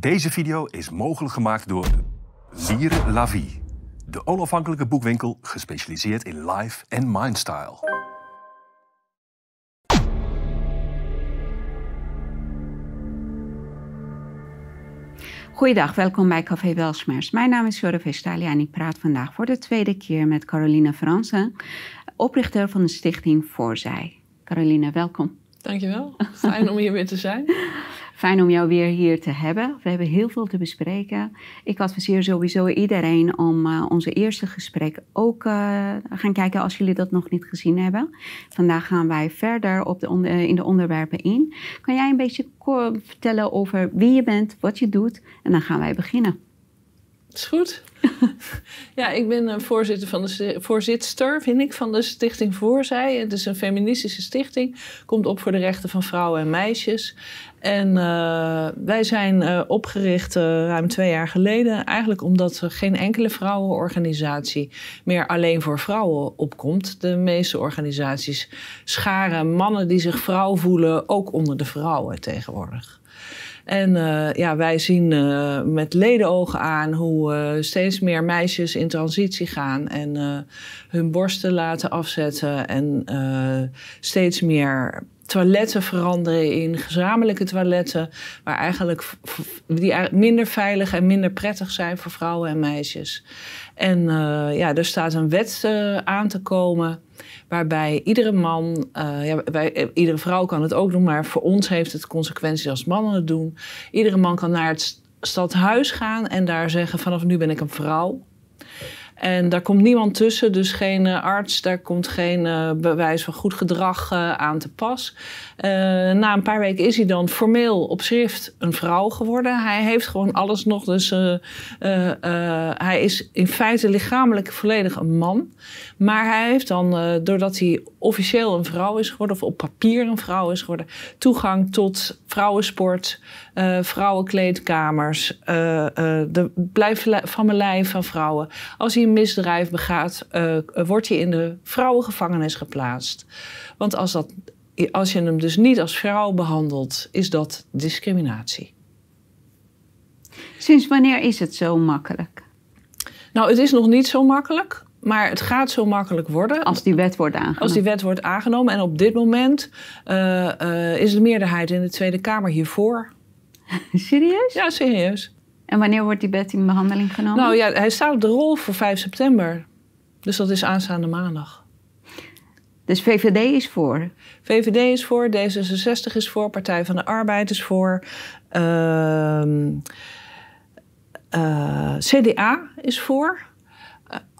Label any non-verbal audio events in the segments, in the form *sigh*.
Deze video is mogelijk gemaakt door Lire La Vie, de onafhankelijke boekwinkel gespecialiseerd in life en mindstyle. Goeiedag, welkom bij Café Welsmers. Mijn naam is Jorre Vestalia en ik praat vandaag voor de tweede keer met Caroline Fransen, oprichter van de stichting Voorzij. Caroline, welkom. Dankjewel. Fijn om hier weer te zijn. *laughs* Fijn om jou weer hier te hebben. We hebben heel veel te bespreken. Ik adviseer sowieso iedereen om uh, onze eerste gesprek ook uh, gaan kijken als jullie dat nog niet gezien hebben. Vandaag gaan wij verder op de onder, in de onderwerpen in. Kan jij een beetje vertellen over wie je bent, wat je doet en dan gaan wij beginnen. Is goed. *laughs* ja, ik ben eh, voorzitter van de voorzitter, vind ik, van de Stichting Voorzij. Het is een feministische stichting, komt op voor de rechten van vrouwen en meisjes. En uh, wij zijn uh, opgericht ruim twee jaar geleden, eigenlijk omdat er geen enkele vrouwenorganisatie meer alleen voor vrouwen opkomt. De meeste organisaties scharen mannen die zich vrouw voelen ook onder de vrouwen tegenwoordig. En uh, ja, wij zien uh, met ledenogen aan hoe uh, steeds meer meisjes in transitie gaan en hun borsten laten afzetten en steeds meer toiletten veranderen in gezamenlijke toiletten, waar eigenlijk die minder veilig en minder prettig zijn voor vrouwen en meisjes. En ja, er staat een wet aan te komen waarbij iedere man, uh, ja, wij, iedere vrouw kan het ook doen, maar voor ons heeft het consequenties als mannen het doen. Iedere man kan naar het stadhuis gaan en daar zeggen: vanaf nu ben ik een vrouw. En daar komt niemand tussen, dus geen uh, arts, daar komt geen bewijs van goed gedrag aan te pas. na een paar weken is hij dan formeel op schrift een vrouw geworden. Hij heeft gewoon alles nog, dus hij is in feite lichamelijk volledig een man. Maar hij heeft dan, doordat hij officieel een vrouw is geworden, of op papier een vrouw is geworden, toegang tot vrouwensport, vrouwenkleedkamers, de blijf van mijn lijf van vrouwen. Als hij een misdrijf begaat, wordt hij in de vrouwengevangenis geplaatst. Want als, dat, als je hem dus niet als vrouw behandelt, is dat discriminatie. Sinds wanneer is het zo makkelijk? Nou, het is nog niet zo makkelijk. Maar het gaat zo makkelijk worden. Als die wet wordt aangenomen. Als die wet wordt aangenomen. En op dit moment uh, uh, is de meerderheid in de Tweede Kamer hiervoor. *laughs* Serieus? Ja, serieus. En wanneer wordt die wet in behandeling genomen? Nou ja, hij staat op de rol voor 5 september. Dus dat is aanstaande maandag. Dus VVD is voor? VVD is voor, D66 is voor, Partij van de Arbeid is voor. Uh, uh, CDA is voor.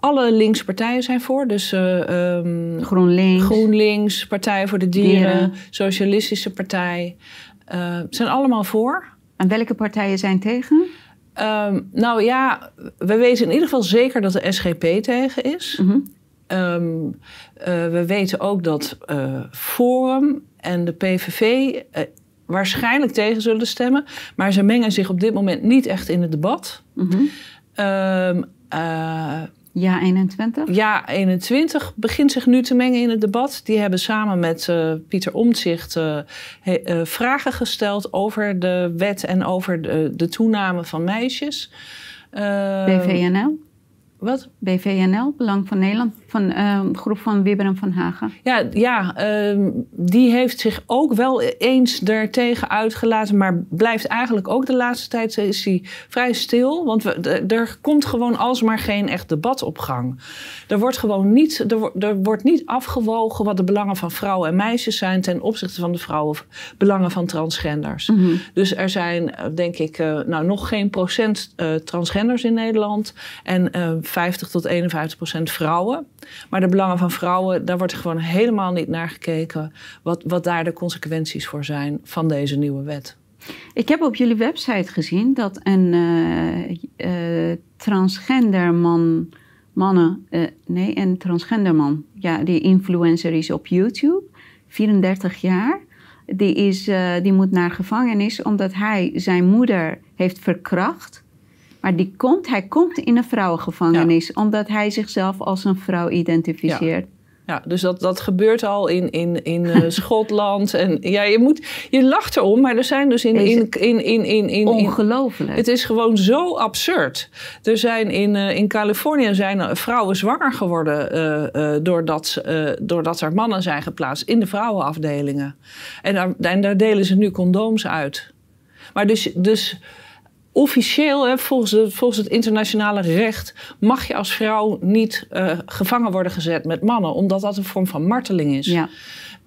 Uh, alle linkse partijen zijn voor. Dus um, GroenLinks. GroenLinks, Partij voor de Dieren, Dieren. Socialistische Partij. zijn allemaal voor. En welke partijen zijn tegen? Um, nou ja, we weten in ieder geval zeker dat de SGP tegen is. Mm -hmm. um, uh, we weten ook dat uh, Forum en de PVV uh, waarschijnlijk tegen zullen stemmen. Maar ze mengen zich op dit moment niet echt in het debat. Mm -hmm. Ja 21? Ja 21 begint zich nu te mengen in het debat. Die hebben samen met uh, Pieter Omtzigt uh, uh, vragen gesteld over de wet en over de, de toename van meisjes. BVNL? Wat? BVNL, Belang van Nederland, van uh, groep van Wibber en van Hagen. Ja, ja uh, die heeft zich ook wel eens daartegen uitgelaten, maar blijft eigenlijk ook de laatste tijd is hij vrij stil. Want we, er komt gewoon alsmaar geen echt debat op gang. Er wordt gewoon niet, er, er, wordt niet afgewogen wat de belangen van vrouwen en meisjes zijn ten opzichte van de vrouwen, belangen van transgenders. Mhm. Mm -hmm. Dus er zijn, denk ik, uh, nou nog geen procent transgenders in Nederland en 50 tot 51 procent vrouwen. Maar de belangen van vrouwen, daar wordt gewoon helemaal niet naar gekeken. Wat, wat daar de consequenties voor zijn van deze nieuwe wet. Ik heb op jullie website gezien dat een uh, uh, transgender man, mannen, uh, nee, een transgender man, ja, die influencer is op YouTube, 34 jaar. Die, is, die moet naar gevangenis omdat hij zijn moeder heeft verkracht. Maar die komt, hij komt in een vrouwengevangenis ja. omdat hij zichzelf als een vrouw identificeert. Ja. Ja, dus dat, dat gebeurt al in, in, in uh, *laughs* Schotland. En ja, je, moet, je lacht erom, maar er zijn dus in. in, in, in, in, in Ongelooflijk. Het is gewoon zo absurd. Er zijn in, uh, in Californië zijn vrouwen zwanger geworden. Uh, doordat, doordat er mannen zijn geplaatst in de vrouwenafdelingen. En daar, en daar delen ze nu condooms uit. Maar dus. dus officieel, hè, volgens, de, volgens het internationale recht, mag je als vrouw niet uh, gevangen worden gezet met mannen, omdat dat een vorm van marteling is. Ja.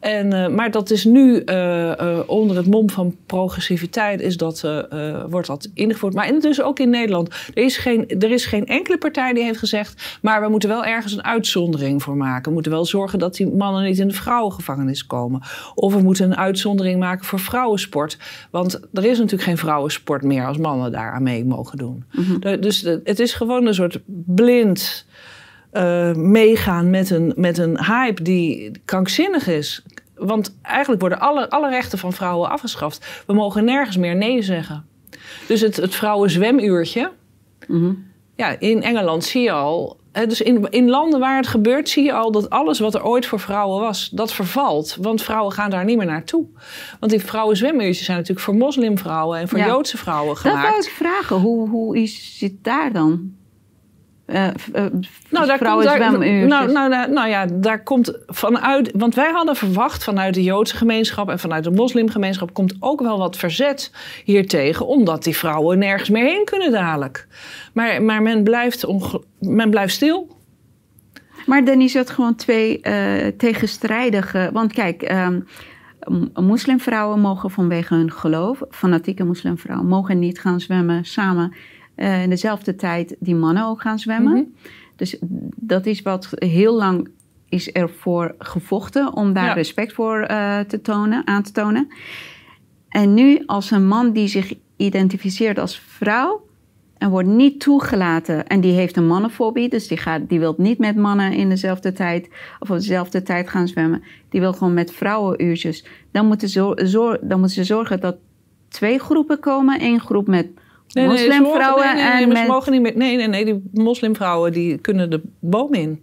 En, uh, maar dat is nu uh, uh, onder het mom van progressiviteit is dat, wordt dat ingevoerd. Maar dus ook in Nederland. Er is, geen, er is geen enkele partij die heeft gezegd... maar we moeten wel ergens een uitzondering voor maken. We moeten wel zorgen dat die mannen niet in de vrouwengevangenis komen. Of we moeten een uitzondering maken voor vrouwensport. Want er is natuurlijk geen vrouwensport meer... als mannen daar aan mee mogen doen. Mm -hmm. Dus het is gewoon een soort blind... Uh, meegaan met een, met een hype die krankzinnig is. Want eigenlijk worden alle, alle rechten van vrouwen afgeschaft. We mogen nergens meer nee zeggen. Dus het, het vrouwenzwemuurtje. Mm -hmm. Ja, in Engeland zie je al. Hè, dus in, in landen waar het gebeurt, zie je al dat alles wat er ooit voor vrouwen was, dat vervalt. Want vrouwen gaan daar niet meer naartoe. Want die vrouwenzwemuurtjes zijn natuurlijk voor moslimvrouwen en voor ja. Joodse vrouwen gemaakt. Dat wou ik vragen. Hoe, hoe is het daar dan? Uh, nou, daar komt, daar, nou, nou, nou, nou, ja, daar komt vanuit. Want wij hadden verwacht vanuit de Joodse gemeenschap en vanuit de moslimgemeenschap komt ook wel wat verzet hiertegen, omdat die vrouwen nergens meer heen kunnen dadelijk. Maar, maar men, blijft men blijft stil. Maar dan is het gewoon twee uh, tegenstrijdige. Want kijk. Um, moslimvrouwen mogen vanwege hun geloof, fanatieke moslimvrouwen, mogen niet gaan zwemmen samen in dezelfde tijd die mannen ook gaan zwemmen. Mm -hmm. Dus dat is wat heel lang is ervoor gevochten om daar ja. respect voor uh, te tonen, aan te tonen. En nu als een man die zich identificeert als vrouw en wordt niet toegelaten en die heeft een mannenfobie, dus die, gaat, die wil niet met mannen in dezelfde tijd of op dezelfde tijd gaan zwemmen, die wil gewoon met vrouwenuurtjes, dan moeten, zo, zo, dan moeten ze zorgen dat twee groepen komen, één groep met Nee, moslimvrouwen nee, nee, nee, en met... mogen niet meer. Nee, nee, nee, die moslimvrouwen die kunnen de boom in.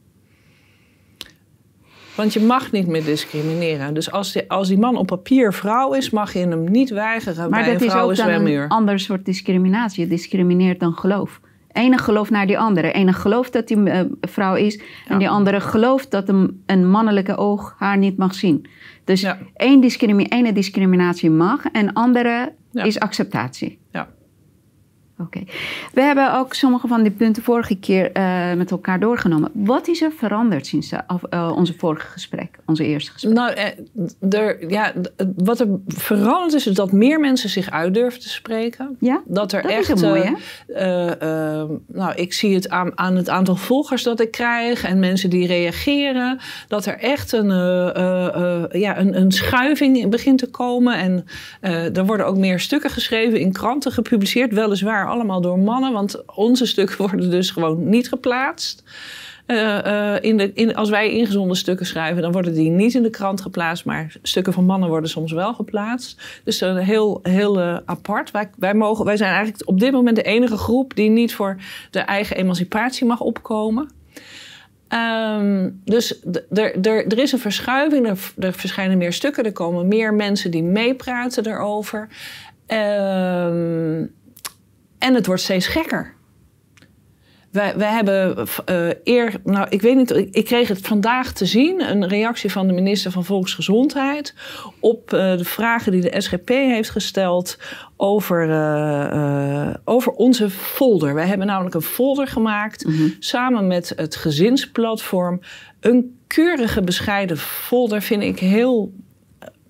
Want je mag niet meer discrimineren. Dus als die, als die man op papier vrouw is, mag je hem niet weigeren maar bij een vrouwenzwemuur. Maar dat is ook een ander soort discriminatie. Je discrimineert dan geloof. Ene gelooft naar die andere. Ene gelooft dat die uh, vrouw is. En die andere gelooft dat een, een, mannelijke oog haar niet mag zien. Dus ja. één discrimi ene discriminatie mag en andere ja. is acceptatie. Ja. Oké. Okay. We hebben ook sommige van die punten vorige keer uh, met elkaar doorgenomen. Wat is er veranderd sinds uh, uh, onze vorige gesprek, onze eerste gesprek? Nou, er, ja, wat er veranderd is, is dat meer mensen zich uit durven te spreken. Ja, dat er dat echt. Is mooi, nou, ik zie het aan, aan, het aantal volgers dat ik krijg en mensen die reageren. Dat er echt een, ja, een, een schuiving begint te komen. En er worden ook meer stukken geschreven, in kranten gepubliceerd, weliswaar allemaal door mannen, want onze stukken *laughs* worden dus gewoon niet geplaatst. Uh, uh, in de, in, als wij ingezonden stukken schrijven, dan worden die niet in de krant geplaatst, maar stukken van mannen worden soms wel geplaatst. Dus uh, heel, heel apart. Wij, mogen, wij zijn eigenlijk op dit moment de enige groep die niet voor de eigen emancipatie mag opkomen. Um, dus er is een verschuiving, er, er verschijnen meer stukken, er komen meer mensen die meepraten erover. Um, en het wordt steeds gekker. Wij, wij hebben uh, eer, nou ik weet niet, ik kreeg het vandaag te zien, een reactie van de minister van Volksgezondheid op uh, de vragen die de SGP heeft gesteld over, uh, over onze folder. Wij hebben namelijk een folder gemaakt mm -hmm. samen met het gezinsplatform. Een keurige bescheiden folder vind ik heel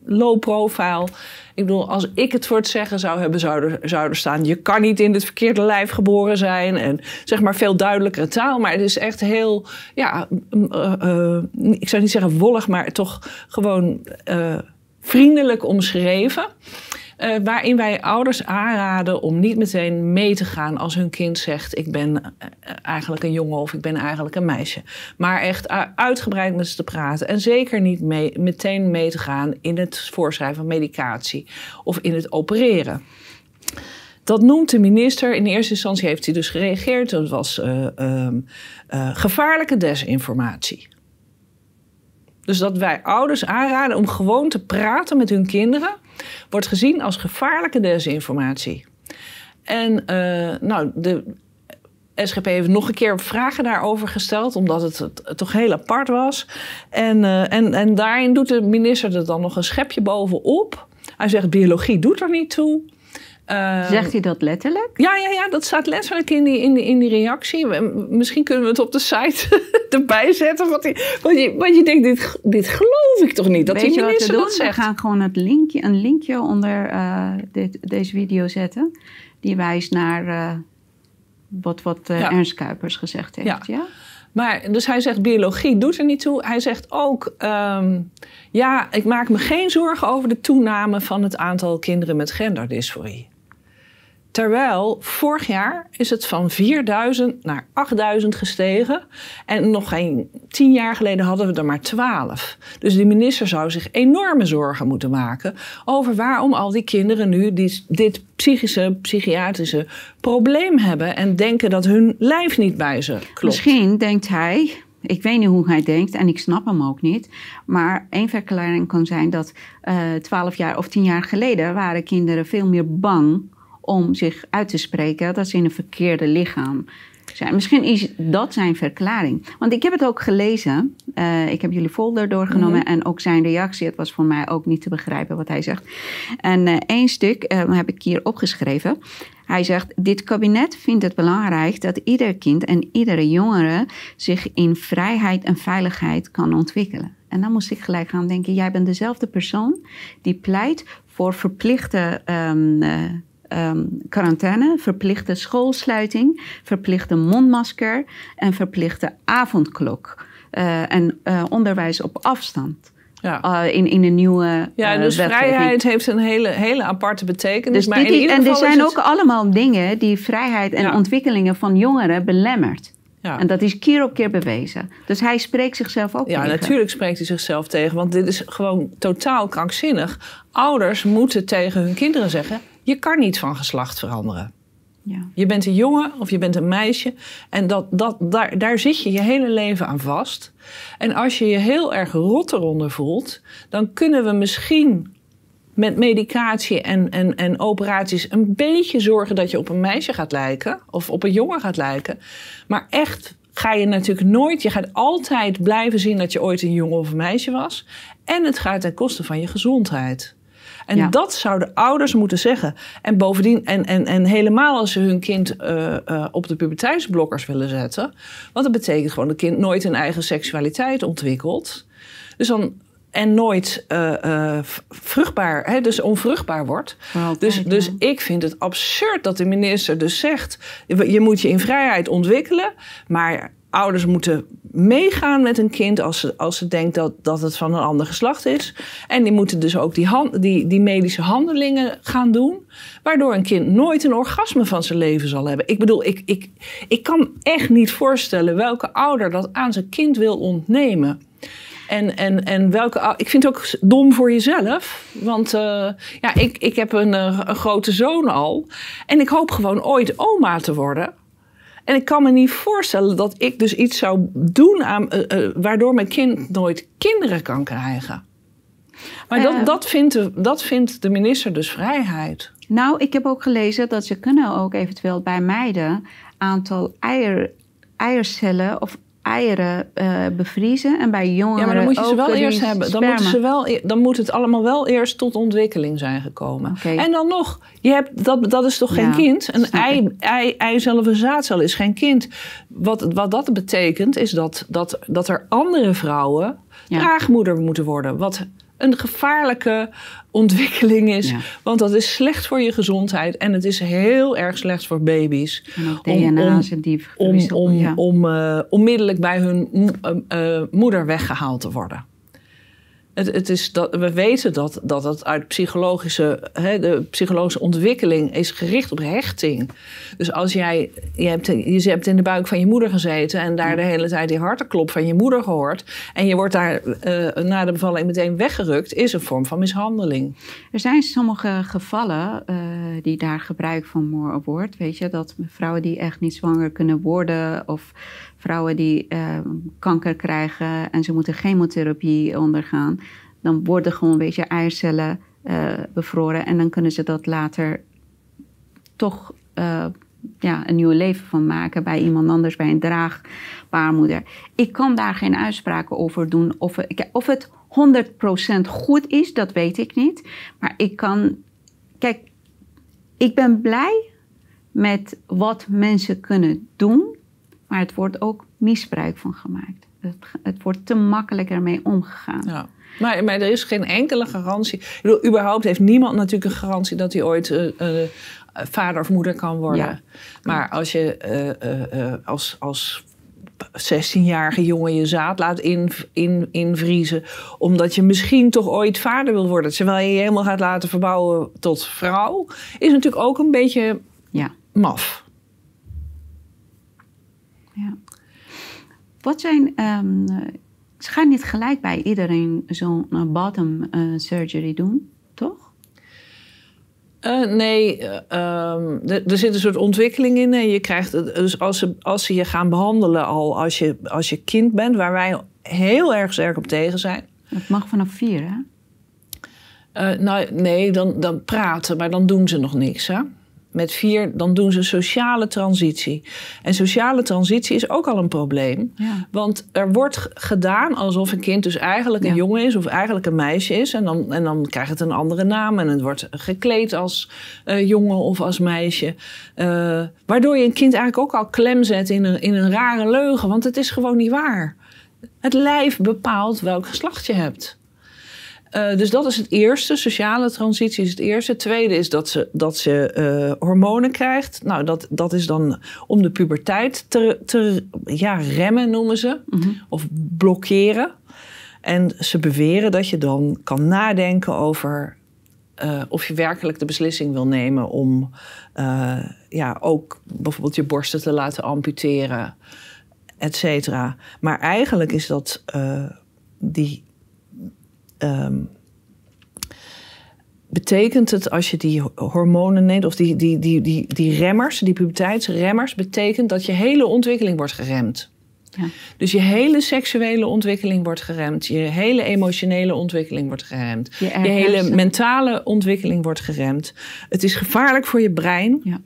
low profile. Ik bedoel, als ik het voor het zeggen zou hebben, zou er, staan... je kan niet in het verkeerde lijf geboren zijn. En zeg maar veel duidelijkere taal. Maar het is echt heel, ja, uh, uh, ik zou niet zeggen wollig... maar toch gewoon uh, vriendelijk omschreven. Uh, waarin wij ouders aanraden om niet meteen mee te gaan als hun kind zegt: Ik ben eigenlijk een jongen of ik ben eigenlijk een meisje. Maar echt uitgebreid met ze te praten. En zeker niet meteen mee te gaan in het voorschrijven van medicatie of in het opereren. Dat noemt de minister. In eerste instantie heeft hij dus gereageerd. Dat was uh, gevaarlijke desinformatie. Dus dat wij ouders aanraden om gewoon te praten met hun kinderen, wordt gezien als gevaarlijke desinformatie. En uh, nou, de SGP heeft nog een keer vragen daarover gesteld, omdat het, toch heel apart was. En, uh, en, en daarin doet de minister er dan nog een schepje bovenop. Hij zegt: biologie doet er niet toe. Uh, Zegt hij dat letterlijk? Ja, ja, ja, dat staat letterlijk in die, in die, in die reactie. Misschien kunnen we het op de site *laughs* erbij zetten. Want, die, want, je, want je denkt, dit, dit geloof ik toch niet? Dat Weet die minister dat zegt. We gaan gewoon het linkje, een linkje onder uh, dit, deze video zetten. Die wijst naar uh, wat, wat ja. Ernst Kuipers gezegd heeft. Ja. ja. Maar, dus hij zegt, biologie doet er niet toe. Hij zegt ook, um, ja, ik maak me geen zorgen over de toename van het aantal kinderen met genderdysforie. Terwijl vorig jaar is het van 4000 naar 8000 gestegen. En nog geen tien jaar geleden hadden we er maar 12. Dus de minister zou zich enorme zorgen moeten maken over waarom al die kinderen nu dit psychische, psychiatrische probleem hebben. En denken dat hun lijf niet bij ze klopt. Misschien denkt hij, ik weet niet hoe hij denkt en ik snap hem ook niet. Maar één verklaring kan zijn dat uh, eh, 12 jaar of 10 jaar geleden waren kinderen veel meer bang om zich uit te spreken dat ze in een verkeerde lichaam zijn. Misschien is dat zijn verklaring. Want ik heb het ook gelezen. Uh, ik heb jullie folder doorgenomen mhm. en ook zijn reactie. Het was voor mij ook niet te begrijpen wat hij zegt. En uh, één stuk uh, heb ik hier opgeschreven. Hij zegt: Dit kabinet vindt het belangrijk dat ieder kind en iedere jongere zich in vrijheid en veiligheid kan ontwikkelen. En dan moest ik gelijk gaan denken: jij bent dezelfde persoon die pleit voor verplichte. Um, um, quarantaine, verplichte schoolsluiting, verplichte mondmasker en verplichte avondklok. Uh, en uh, onderwijs op afstand. Ja. Uh, in, in een nieuwe. Ja, dus vrijheid heeft een hele, hele aparte betekenis. Dus maar dit, en er zijn ook allemaal dingen die vrijheid en ontwikkelingen van jongeren belemmert. Ja. En dat is keer op keer bewezen. Dus hij spreekt zichzelf ook ja, tegen. Ja, natuurlijk spreekt hij zichzelf tegen. Want dit is gewoon totaal krankzinnig. Ouders moeten tegen hun kinderen zeggen: je kan niet van geslacht veranderen. Ja. Je bent een jongen of je bent een meisje en dat, dat, daar, daar zit je je hele leven aan vast. En als je je heel erg rot eronder voelt, dan kunnen we misschien met medicatie en, en, en operaties een beetje zorgen dat je op een meisje gaat lijken of op een jongen gaat lijken. Maar echt ga je natuurlijk nooit, je gaat altijd blijven zien dat je ooit een jongen of een meisje was. En het gaat ten koste van je gezondheid. En dat zouden ouders moeten zeggen. En bovendien, en, en, en helemaal als ze hun kind uh, uh, op de puberteitsblokkers willen zetten. Want dat betekent gewoon dat het kind nooit een eigen seksualiteit ontwikkelt. Dus dan en nooit uh, vruchtbaar, hè, dus onvruchtbaar wordt. dus, dus ik vind het absurd dat de minister dus zegt: je moet je in vrijheid ontwikkelen, maar ouders moeten meegaan met een kind als ze, als ze denkt dat, dat het van een ander geslacht is. En die moeten dus ook die, die, medische handelingen gaan doen. Waardoor een kind nooit een orgasme van zijn leven zal hebben. Ik bedoel, ik, ik, ik kan echt niet voorstellen welke ouder dat aan zijn kind wil ontnemen. En, en, en welke. Ik vind het ook dom voor jezelf. Want uh, ja, ik, ik heb een, eh, een grote zoon al. En ik hoop gewoon ooit oma te worden. En ik kan me niet voorstellen dat ik dus iets zou doen aan, uh, uh, waardoor mijn kind nooit kinderen kan krijgen. Maar dat, dat, vindt de, dat vindt de minister dus vrijheid. Nou, ik heb ook gelezen dat ze kunnen ook eventueel bij meiden aantal eier, eiercellen of eieren uh, bevriezen. En bij jongeren. Ja, maar dan moet je ze wel eerst hebben. Dan, moeten ze wel, e- dan moet het allemaal wel eerst tot ontwikkeling zijn gekomen. Okay. En dan nog, je hebt, dat, dat is toch geen kind? Een ei, ei, eicel of een zaadcel is geen kind. Wat, wat dat betekent, is dat, dat, dat er andere vrouwen ja. draagmoeder moeten worden. Wat een gevaarlijke ontwikkeling is. Want dat is slecht voor je gezondheid en het is heel erg slecht voor baby's. En DNA's om, om, ja. om uh, onmiddellijk bij hun uh, uh, moeder weggehaald te worden. Het, is dat, we weten dat, dat het uit psychologische, hè, de psychologische ontwikkeling is gericht op hechting. Dus als jij, je hebt, je hebt in de buik van je moeder gezeten en daar de hele tijd die hartenklop van je moeder gehoord. En je wordt daar uh, na de bevalling meteen weggerukt, is een vorm van mishandeling. Er zijn sommige gevallen uh, die daar gebruik van wordt. Weet je, dat vrouwen die echt niet zwanger kunnen worden of vrouwen die uh, kanker krijgen en ze moeten chemotherapie ondergaan, dan worden gewoon een beetje eiercellen uh, bevroren en dan kunnen ze dat later toch uh, ja, een nieuw leven van maken bij iemand anders, bij een draagbaarmoeder. Ik kan daar geen uitspraken over doen. Of, of het 100% goed is, dat weet ik niet. Maar ik kan. Kijk, ik ben blij met wat mensen kunnen doen maar het wordt ook misbruik van gemaakt. Het, het wordt te makkelijk ermee omgegaan. Ja. Maar, maar er is geen enkele garantie. Ik bedoel, überhaupt heeft niemand natuurlijk een garantie dat hij ooit uh, vader of moeder kan worden. Ja. Maar als je uh, als, als 16-jarige jongen je zaad laat in, in, invriezen. omdat je misschien toch ooit vader wil worden. terwijl je je helemaal gaat laten verbouwen tot vrouw. is natuurlijk ook een beetje ja. maf. Ja. Wat zijn. Um, ze gaan niet gelijk bij iedereen zo'n uh, bottom uh, surgery doen, toch? Uh, nee, um, er zit een soort ontwikkeling in. En je krijgt, dus als ze, als ze je gaan behandelen al als je, als je kind bent, waar wij heel erg sterk op tegen zijn. Dat mag vanaf vier, hè? nou, nee, dan, dan praten, maar dan doen ze nog niks, hè? Met vier, dan doen ze sociale transitie. En sociale transitie is ook al een probleem. Want er wordt gedaan alsof een kind dus eigenlijk een jongen is of eigenlijk een meisje is. En dan, en dan krijgt het een andere naam en het wordt gekleed als uh, jongen of als meisje. Uh, waardoor je een kind eigenlijk ook al klem zet in een, in een rare leugen. Want het is gewoon niet waar. Het lijf bepaalt welk geslacht je hebt. Uh, dus dat is het eerste. Sociale transitie is het eerste. Het tweede is dat ze, dat ze uh, hormonen krijgt. Nou, dat, dat is dan om de puberteit te, te ja, remmen, noemen ze. Mm -hmm. Of blokkeren. En ze beweren dat je dan kan nadenken over uh, of je werkelijk de beslissing wil nemen om ja, ook bijvoorbeeld je borsten te laten amputeren, et cetera. Maar eigenlijk is dat die um, betekent het als je die hormonen neemt, of die, die, die, die, die remmers, die puberteitsremmers, betekent dat je hele ontwikkeling wordt geremd. Ja. Dus je hele seksuele ontwikkeling wordt geremd. Je hele emotionele ontwikkeling wordt geremd. Je, je hele mentale ontwikkeling wordt geremd. Het is gevaarlijk voor je brein. Ja.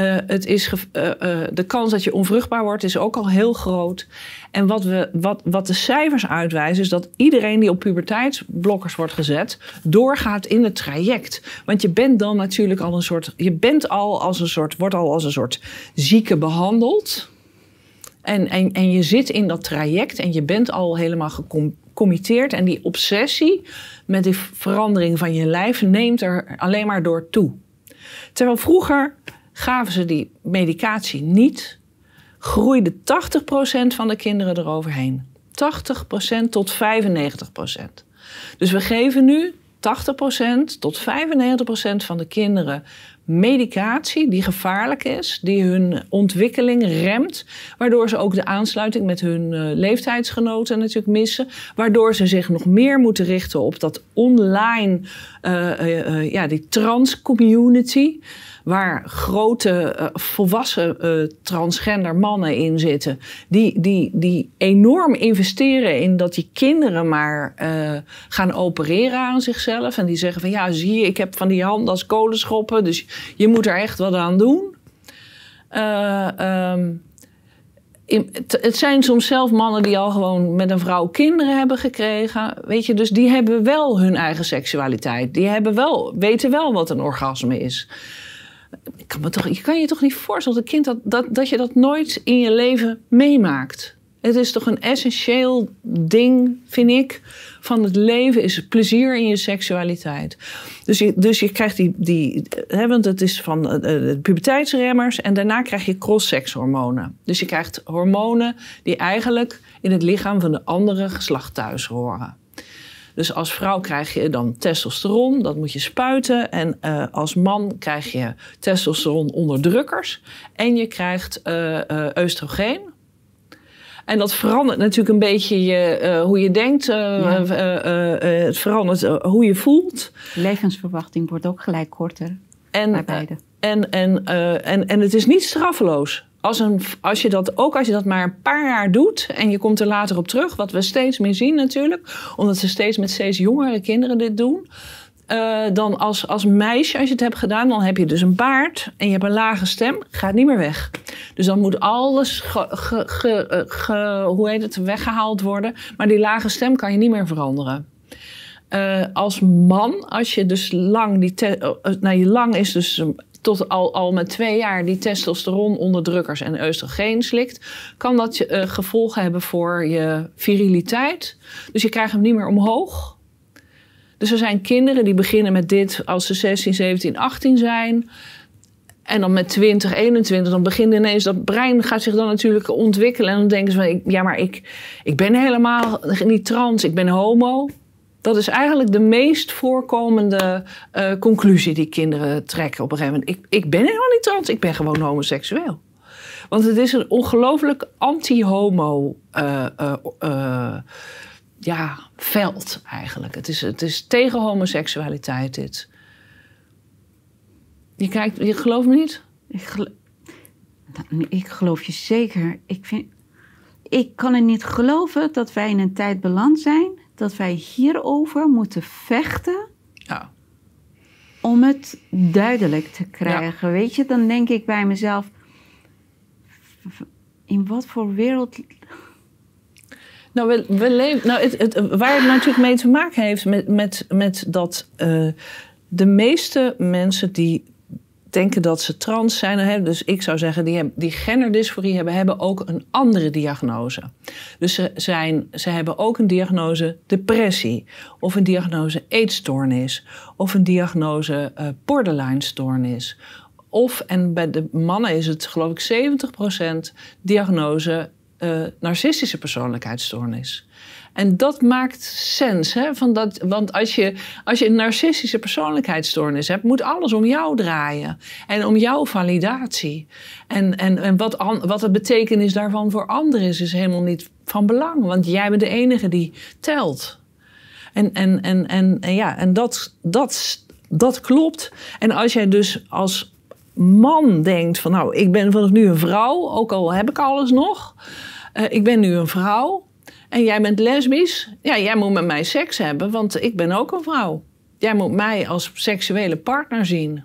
Uh, het is uh, uh, de kans dat je onvruchtbaar wordt is ook al heel groot. En wat, we, wat, wat de cijfers uitwijzen is dat iedereen die op puberteitsblokkers wordt gezet, doorgaat in het traject. Want je bent dan natuurlijk al een soort, je bent al als een soort, wordt al als een soort zieke behandeld. En, en, en je zit in dat traject en je bent al helemaal gecommitteerd. En die obsessie met die verandering van je lijf neemt er alleen maar door toe. Terwijl vroeger gaven ze die medicatie niet, groeide 80% van de kinderen eroverheen. 80% tot 95%. Dus we geven nu 80% tot 95% van de kinderen medicatie die gevaarlijk is, die hun ontwikkeling remt, waardoor ze ook de aansluiting met hun uh, leeftijdsgenoten natuurlijk missen, waardoor ze zich nog meer moeten richten op dat online, uh, uh, ja, die trans community waar grote uh, volwassen uh, transgender mannen in zitten, die, die, die enorm investeren in dat die kinderen maar uh, gaan opereren aan zichzelf. En die zeggen van ja, zie je, ik heb van die handen als kolenschoppen, dus je moet er echt wat aan doen. Um, het zijn soms zelf mannen die al gewoon met een vrouw kinderen hebben gekregen. Weet je, dus die hebben wel hun eigen seksualiteit. Die hebben wel, weten wel wat een orgasme is kan me toch, je kan je toch niet voorstellen kind dat, dat, dat je dat nooit in je leven meemaakt. Het is toch een essentieel ding, vind ik, van het leven is plezier in je seksualiteit. Dus je, dus je krijgt die, die hè, want het is van uh, de puberteitsremmers en daarna krijg je cross-sex-hormonen. Dus je krijgt hormonen die eigenlijk in het lichaam van de andere geslacht thuis horen. Dus als vrouw krijg je dan testosteron, dat moet je spuiten. En uh, als man krijg je testosteron onderdrukkers. En je krijgt uh, oestrogeen. En dat verandert natuurlijk een beetje je, hoe je denkt. Ja. het verandert hoe je voelt. Levensverwachting wordt ook gelijk korter en, bij beide. En, en, en, en het is niet straffeloos als, als je dat, ook als je dat maar een paar jaar doet en je komt er later op terug, wat we steeds meer zien natuurlijk, omdat ze steeds met steeds jongere kinderen dit doen. Uh, dan als, als meisje, als je het hebt gedaan, dan heb je dus een baard en je hebt een lage stem, gaat niet meer weg. Dus dan moet alles ge, ge, hoe heet het, weggehaald worden. Maar die lage stem kan je niet meer veranderen. Uh, als man, als je dus lang, die te, nou, je lang is dus tot al, al met twee jaar die testosterononderdrukkers en oestrogeen slikt, kan dat je, uh, gevolgen hebben voor je viriliteit. Dus je krijgt hem niet meer omhoog. Dus er zijn kinderen die beginnen met dit als ze 16, 17, 18 zijn. En dan met 20, 21, dan begint ineens dat brein gaat zich dan natuurlijk ontwikkelen. En dan denken ze van, ja, maar ik, ik ben helemaal niet trans, ik ben homo. Dat is eigenlijk de meest voorkomende uh, conclusie die kinderen trekken op een gegeven moment. Ik, ik ben helemaal niet trans, ik ben gewoon homoseksueel. Want het is een ongelooflijk anti-homo uh, uh, ja, veld eigenlijk. Het is, het is tegen homoseksualiteit dit. Je kijkt, je gelooft me niet? Ik, gelo nou, ik geloof je zeker. Ik, vind, ik kan het niet geloven dat wij in een tijd beland zijn dat wij hierover moeten vechten. Ja. Om het duidelijk te krijgen. Ja. Weet je, dan denk ik bij mezelf: in wat voor wereld. Nou, we, we leven, nou het, het, waar het natuurlijk mee te maken heeft met, met, met dat uh, de meeste mensen die denken dat ze trans zijn. Hè? Dus ik zou zeggen, die, die genderdysforie hebben, hebben ook een andere diagnose. Dus ze, zijn, ze hebben ook een diagnose depressie, of een diagnose eetstoornis, of een diagnose uh, borderline stoornis. Of, en bij de mannen is het geloof ik 70% diagnose uh, narcistische persoonlijkheidsstoornis. En dat maakt sens. Hè? Van dat, want als je, als je een narcistische persoonlijkheidsstoornis hebt, moet alles om jou draaien. En om jouw validatie. En, en, en wat, wat de betekenis daarvan voor anderen is, is helemaal niet van belang. Want jij bent de enige die telt. En, en, en, en, ja, en dat, dat, dat klopt. En als jij dus als man denkt van nou, ik ben vanaf nu een vrouw, ook al heb ik alles nog. Uh, ik ben nu een vrouw. En jij bent lesbisch? Ja, jij moet met mij seks hebben, want ik ben ook een vrouw. Jij moet mij als seksuele partner zien.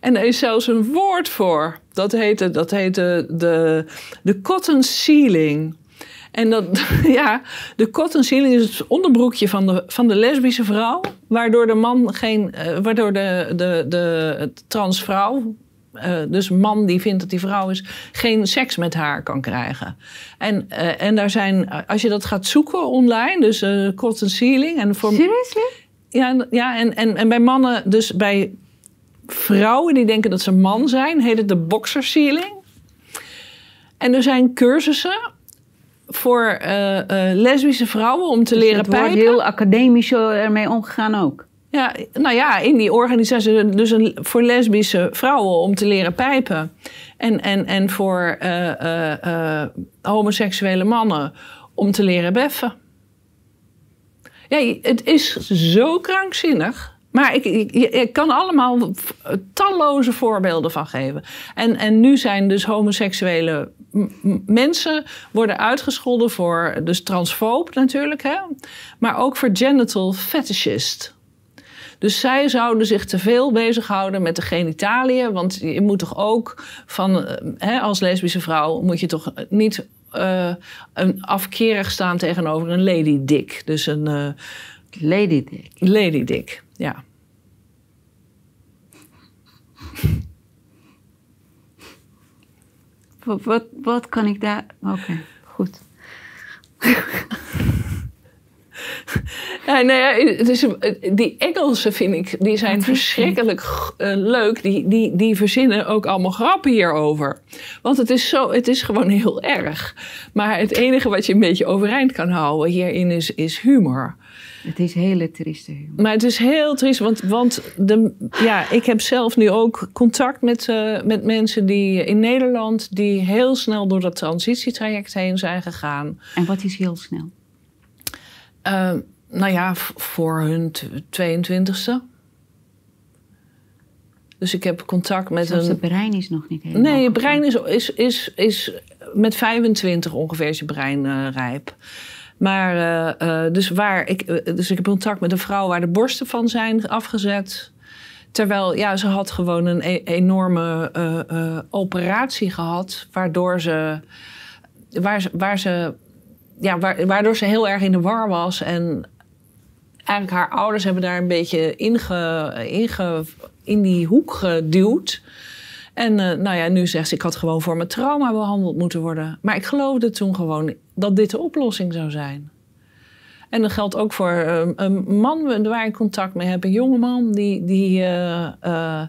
En er is zelfs een woord voor. Dat heet, dat de, de, cotton ceiling. En dat, *laughs* ja, de cotton ceiling is het onderbroekje van de, van de lesbische vrouw. Waardoor de man geen, uh, waardoor de, de, de transvrouw, uh, dus een man die vindt dat hij vrouw is, geen seks met haar kan krijgen. En, uh, en daar zijn, als je dat gaat zoeken online, dus uh, cotton ceiling. En voor, Seriously? Ja, ja en, en, en bij mannen, dus bij vrouwen die denken dat ze man zijn, heet het de boxer ceiling. En er zijn cursussen voor lesbische vrouwen om te dus leren pijpen. Het wordt heel academisch ermee omgegaan ook. Ja, nou ja, in die organisatie dus een, voor lesbische vrouwen om te leren pijpen. En, en, en voor uh, uh, uh, homoseksuele mannen om te leren beffen. Ja, het is zo krankzinnig. Maar ik, ik, ik, kan allemaal talloze voorbeelden van geven. En, en nu zijn dus homoseksuele mensen worden uitgescholden voor, dus transfoob natuurlijk, hè? maar ook voor genital fetishist. Dus zij zouden zich te veel bezighouden met de genitaliën. Want je moet toch ook van, hè, als lesbische vrouw, moet je toch niet uh, een afkerig staan tegenover een lady dick. Dus een. Uh, lady dick. Lady dick, ja. Wat, wat, wat kan ik daar. Oké, okay, goed. Ja, nee, ja, het is, die Engelsen vind ik, die zijn verschrikkelijk eh, leuk. Die, die, die verzinnen ook allemaal grappen hierover. Want het is, zo, het is gewoon heel erg. Maar het enige wat je een beetje overeind kan houden hierin is, is humor. Het is hele trieste humor. Maar het is heel triest, want, want de, ja, ik heb zelf nu ook contact met, eh, met mensen die in Nederland... die heel snel door dat transitietraject heen zijn gegaan. En wat is heel snel? Eh, nou ja, voor hun t- 22e. Dus ik heb contact met Zelfs een... het brein is nog niet helemaal Nee, je brein is, is, is, is met 25 ongeveer is je brein eh, rijp. Maar, eh, dus, waar ik, dus ik heb contact met een vrouw waar de borsten van zijn afgezet. Terwijl, ja, ze had gewoon een e- enorme operatie gehad. Waardoor ze, waar ze, waar ze, ja, waar, waardoor ze heel erg in de war was. En eigenlijk haar ouders hebben daar een beetje in die hoek geduwd. En eh, nou ja, nu zegt ze, ik had gewoon voor mijn trauma behandeld moeten worden. Maar ik geloofde toen gewoon dat dit de oplossing zou zijn. En dat geldt ook voor eh, een man waar ik contact mee heb. Een jongeman, die, die, eh, eh,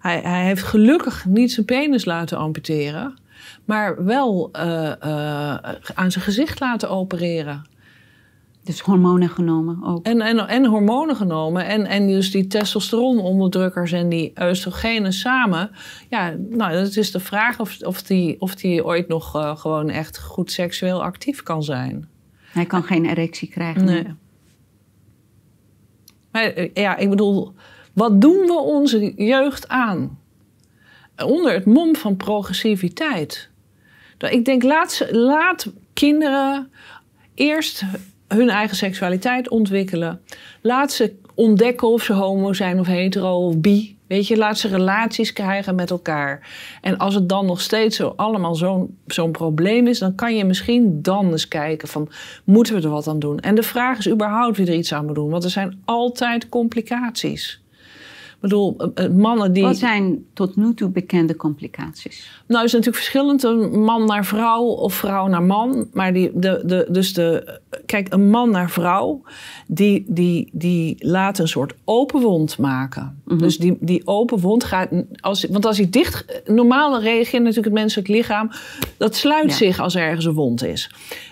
hij, hij heeft gelukkig niet zijn penis laten amputeren. Maar wel eh, eh, aan zijn gezicht laten opereren. Dus hormonen genomen ook. En, en, en hormonen genomen. En, en dus die testosterononderdrukkers en die oestrogenen samen. Ja, nou, dat is de vraag of, of, die, of die ooit nog eh, gewoon echt goed seksueel actief kan zijn. Hij kan geen erectie krijgen. Nee. Maar ja, ik bedoel, wat doen we onze jeugd aan? Onder het mom van progressiviteit. Ik denk, laat, laat kinderen eerst hun eigen seksualiteit ontwikkelen. Laat ze ontdekken of ze homo zijn of hetero of bi. Weet je, laat ze relaties krijgen met elkaar. En als het dan nog steeds zo allemaal zo'n zo'n probleem is, dan kan je misschien dan eens kijken van, moeten we er wat aan doen? En de vraag is überhaupt wie er iets aan moet doen, want er zijn altijd complicaties. Ik bedoel, eh, eh, mannen die... Wat zijn tot nu toe bekende complicaties? Nou, is natuurlijk verschillend, een man naar vrouw of vrouw naar man. Maar die, de, de, dus de, kijk, een man naar vrouw, die, die, die laat een soort open wond maken. Dus die, die open wond gaat, als, want als hij dicht, normaal reageert natuurlijk het menselijk lichaam, dat sluit Ja. zich als er ergens een wond is.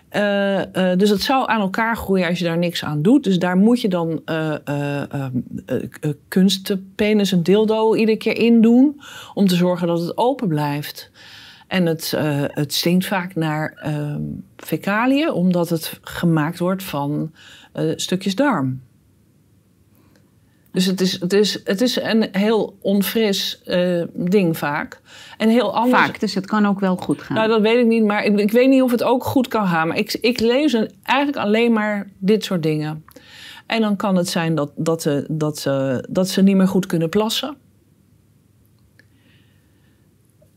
Eh, eh, dus het zou aan elkaar groeien als je daar niks aan doet. Dus daar moet je dan eh eh, ehm, eh, eh, kunstpenis en dildo iedere keer in doen. Om te zorgen dat het open blijft. En het, eh, het stinkt vaak naar ehm fecaliën, omdat het gemaakt wordt van eh, stukjes darm. Dus het is, het is, het is een heel onfris eh, ding vaak. En heel anders. Vaak, dus het kan ook wel goed gaan. Nou, dat weet ik niet, maar ik, ik weet niet of het ook goed kan gaan. Maar ik, ik lees een- eigenlijk alleen maar dit soort dingen. En dan kan het zijn dat, dat, ze, dat, ze, dat ze niet meer goed kunnen plassen.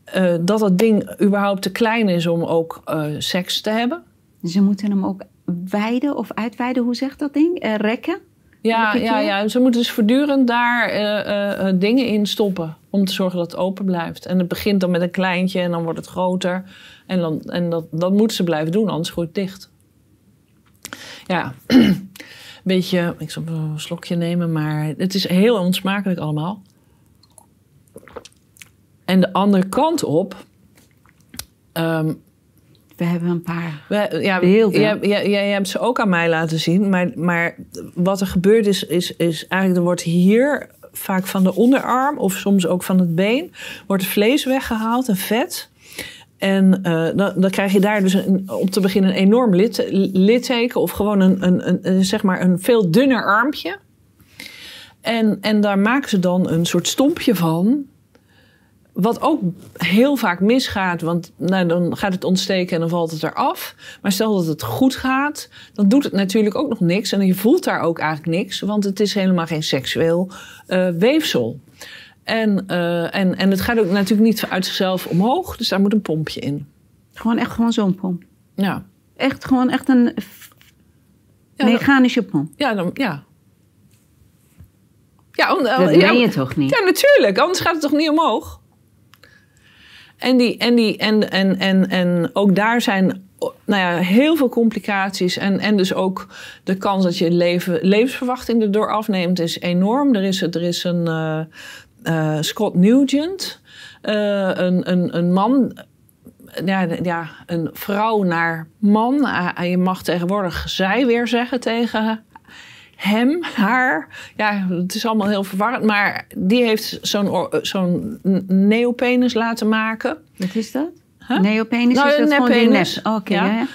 Eh, dat het ding überhaupt te klein is om ook eh, seks te hebben. Ze moeten hem ook wijden of uitweiden, hoe zegt dat ding? Eh, rekken? Ja, ja, ja, ze moeten dus voortdurend daar dingen in stoppen. Om te zorgen dat het open blijft. En het begint dan met een kleintje en dan wordt het groter. En, dan, en dat, dat moeten ze blijven doen, anders groeit het dicht. Ja, *clears throat* een beetje... Ik zal een slokje nemen, maar het is heel onsmakelijk allemaal. En de andere kant op... ehm, We hebben een paar. we, ja, Beelden. jij, jij, jij hebt ze ook aan mij laten zien. Maar, maar wat er gebeurt is, is, is eigenlijk... er wordt hier vaak van de onderarm... of soms ook van het been... wordt vlees weggehaald en vet. En eh, dan, dan krijg je daar dus een, om te beginnen een enorm lit, litteken... of gewoon een, een, een, een, zeg maar een veel dunner armpje. En, en daar maken ze dan een soort stompje van... Wat ook heel vaak misgaat, want nou, dan gaat het ontsteken en dan valt het eraf. Maar stel dat het goed gaat, dan doet het natuurlijk ook nog niks. En je voelt daar ook eigenlijk niks, want het is helemaal geen seksueel eh, weefsel. En, eh, en, en het gaat ook natuurlijk niet uit zichzelf omhoog, dus daar moet een pompje in. Gewoon echt gewoon zo'n pomp. Ja, Echt gewoon echt een ja, mechanische pomp. ja, dan, ja. Ja, om- Dat ja, meen je toch niet? Ja, natuurlijk. Anders gaat het toch niet omhoog? En, die, en, die, en, en, en, en ook daar zijn nou ja, heel veel complicaties. En, en dus ook de kans dat je leven, levensverwachting erdoor afneemt is enorm. Er is, er is een uh, uh, Scott Nugent, uh, een, een, een man ja, ja, een vrouw naar man. je mag tegenwoordig zij weer zeggen tegen hem, haar. Ja, het is allemaal heel verwarrend. Maar die heeft zo'n zo'n neopenis laten maken. Wat is dat? Huh? Neopenis nou, is dat gewoon penis. Oké, ja. ja, ja.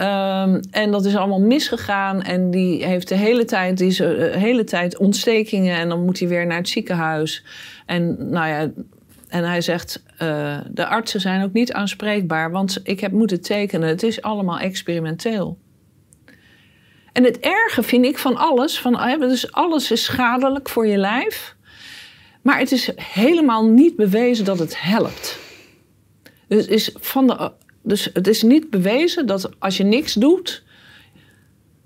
Uh, um, en dat is allemaal misgegaan. En die heeft de hele tijd, die is, uh, hele tijd ontstekingen. En dan moet hij weer naar het ziekenhuis. En nou ja, en hij zegt, uh, de artsen zijn ook niet aanspreekbaar, want ik heb moeten tekenen. Het is allemaal experimenteel. En het erge vind ik van alles, van, dus alles is schadelijk voor je lijf. Maar het is helemaal niet bewezen dat het helpt. Dus, is van de, dus het is niet bewezen dat als je niks doet,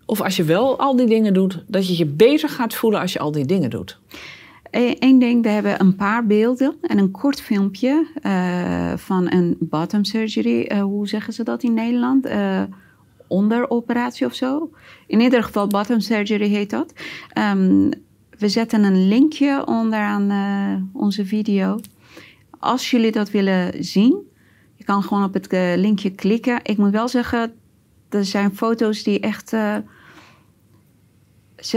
of als je wel al die dingen doet, dat je je beter gaat voelen als je al die dingen doet. Eén ding, we hebben een paar beelden en een kort filmpje uh, van een bottom surgery. Uh, hoe zeggen ze dat in Nederland? Uh, onderoperatie of zo. In ieder geval, bottom surgery heet dat. Um, we zetten een linkje onderaan onze video. Als jullie dat willen zien, je kan gewoon op het linkje klikken. Ik moet wel zeggen, er zijn foto's die echt. Ze,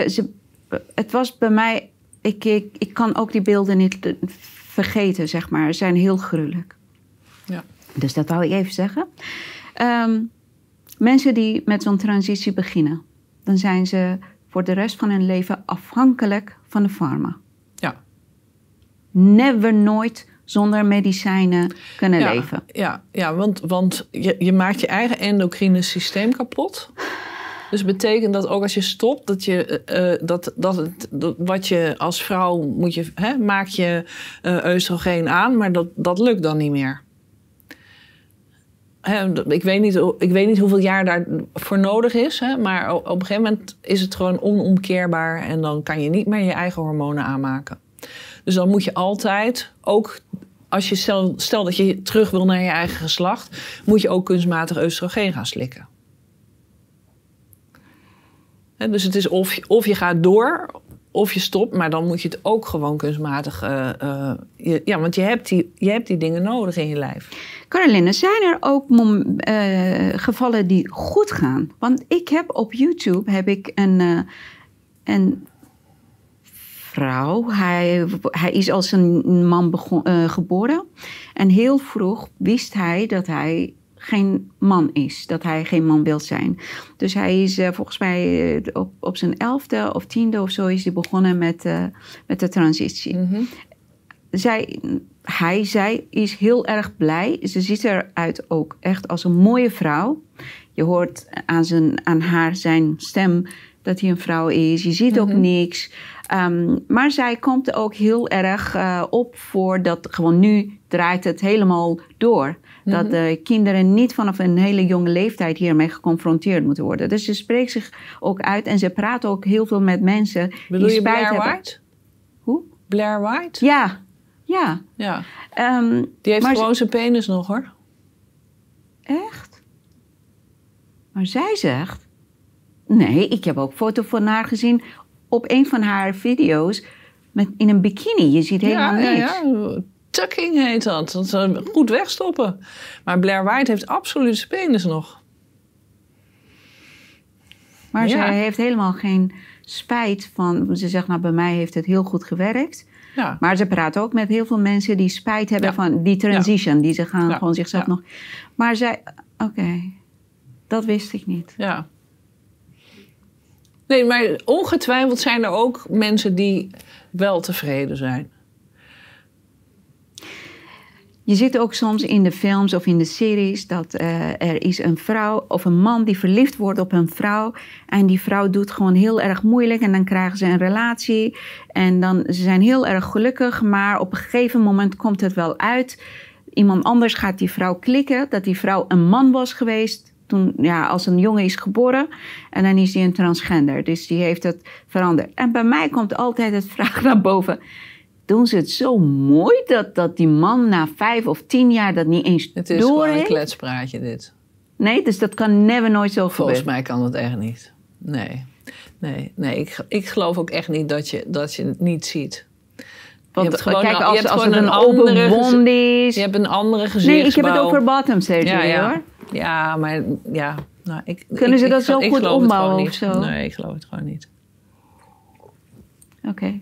ze, het was bij mij ik, ik, ik kan ook die beelden niet vergeten, zeg maar. Ze zijn heel gruwelijk. Ja. Dus dat wou ik even zeggen. Um, mensen die met zo'n transitie beginnen, dan zijn ze voor de rest van hun leven afhankelijk van de farma. Ja. Never nooit zonder medicijnen kunnen leven. Ja, ja want, want je, je maakt je eigen endocrine systeem kapot. Dus betekent dat ook als je stopt, dat je uh, dat, dat, het, dat wat je als vrouw moet je, hè, maak je uh, oestrogeen aan, maar dat, dat lukt dan niet meer. Ik, weet niet, ik weet niet hoeveel jaar daarvoor nodig is, hè, maar op een gegeven moment is het gewoon onomkeerbaar en dan kan je niet meer je eigen hormonen aanmaken. Dus dan moet je altijd ook als je stel, dat je terug wil naar je eigen geslacht, moet je ook kunstmatig oestrogeen gaan slikken dus het is of, of je gaat door of je stopt, maar dan moet je het ook gewoon kunstmatig. Uh, je, ja, want je hebt, die, je hebt die dingen nodig in je lijf. Caroline, zijn er ook uh, gevallen die goed gaan? Want ik heb op YouTube heb ik een, een vrouw. Hij, hij is als een man begon, geboren. En heel vroeg wist hij dat hij geen man is. Dat hij geen man wil zijn. Dus hij is uh, volgens mij uh, op, op zijn elfde of tiende of zo is hij begonnen met, uh, met de transitie. -hmm. Zij, hij, zij is heel erg blij. Ze ziet eruit ook echt als een mooie vrouw. Je hoort aan, zijn, aan haar zijn stem dat hij een vrouw is. Je ziet mm -hmm. ook mhm. niks. Um, maar zij komt ook heel erg op voor dat gewoon nu draait het helemaal door. Dat mhm. de kinderen niet vanaf een hele jonge leeftijd hiermee geconfronteerd moeten worden. Dus ze spreekt zich ook uit en ze praat ook heel veel met mensen Bedoel die spijt Blair hebben. White? Hoe? Blair White? Ja. Ja. ja. Um, die heeft gewoon zijn penis nog hoor. Echt? Maar zij zegt... Nee, ik heb ook foto van haar gezien op een van haar video's met, in een bikini. Je ziet helemaal ja, niks. Ja, ja tucking heet dat. Dat ze goed wegstoppen. Maar Blair White heeft absoluut zijn penis nog. Maar ja. ze heeft helemaal geen spijt van. Ze zegt, nou, bij mij heeft het heel goed gewerkt. Ja. Maar ze praat ook met heel veel mensen die spijt hebben van die transition. Die ze gaan gewoon zichzelf nog. Maar zij, oké, dat wist ik niet. Ja. Nee, maar ongetwijfeld zijn er ook mensen die wel tevreden zijn. Je ziet ook soms in de films of in de series dat uh, er is een vrouw of een man die verliefd wordt op een vrouw. En die vrouw doet gewoon heel erg moeilijk en dan krijgen ze een relatie. En dan, ze zijn heel erg gelukkig, maar op een gegeven moment komt het wel uit. Iemand anders gaat die vrouw klikken dat die vrouw een man was geweest toen, ja, als een jongen is geboren. En dan is die een transgender. Dus die heeft het veranderd. En bij mij komt altijd het vraag *laughs* naar boven doen ze het zo mooi dat, dat die man na vijf of tien jaar dat niet eens Het is gewoon een kletspraatje dit. Nee, dus dat kan never nooit zo Volgens gebeuren. mij kan dat echt niet. Nee. Nee, nee ik, ik geloof ook echt niet dat je, dat je het niet ziet. Want hebt gewoon kijk, je als, hebt als het een een open andere wond is... Je hebt een andere Nee, gezichtsbouw. ik heb het over bottom surgery Ja, ja. hoor. Ja, maar ja. Nou, ik, Kunnen ik- ze dat zo goed ombouwen of zo? Nee, ik geloof het gewoon niet. Oké.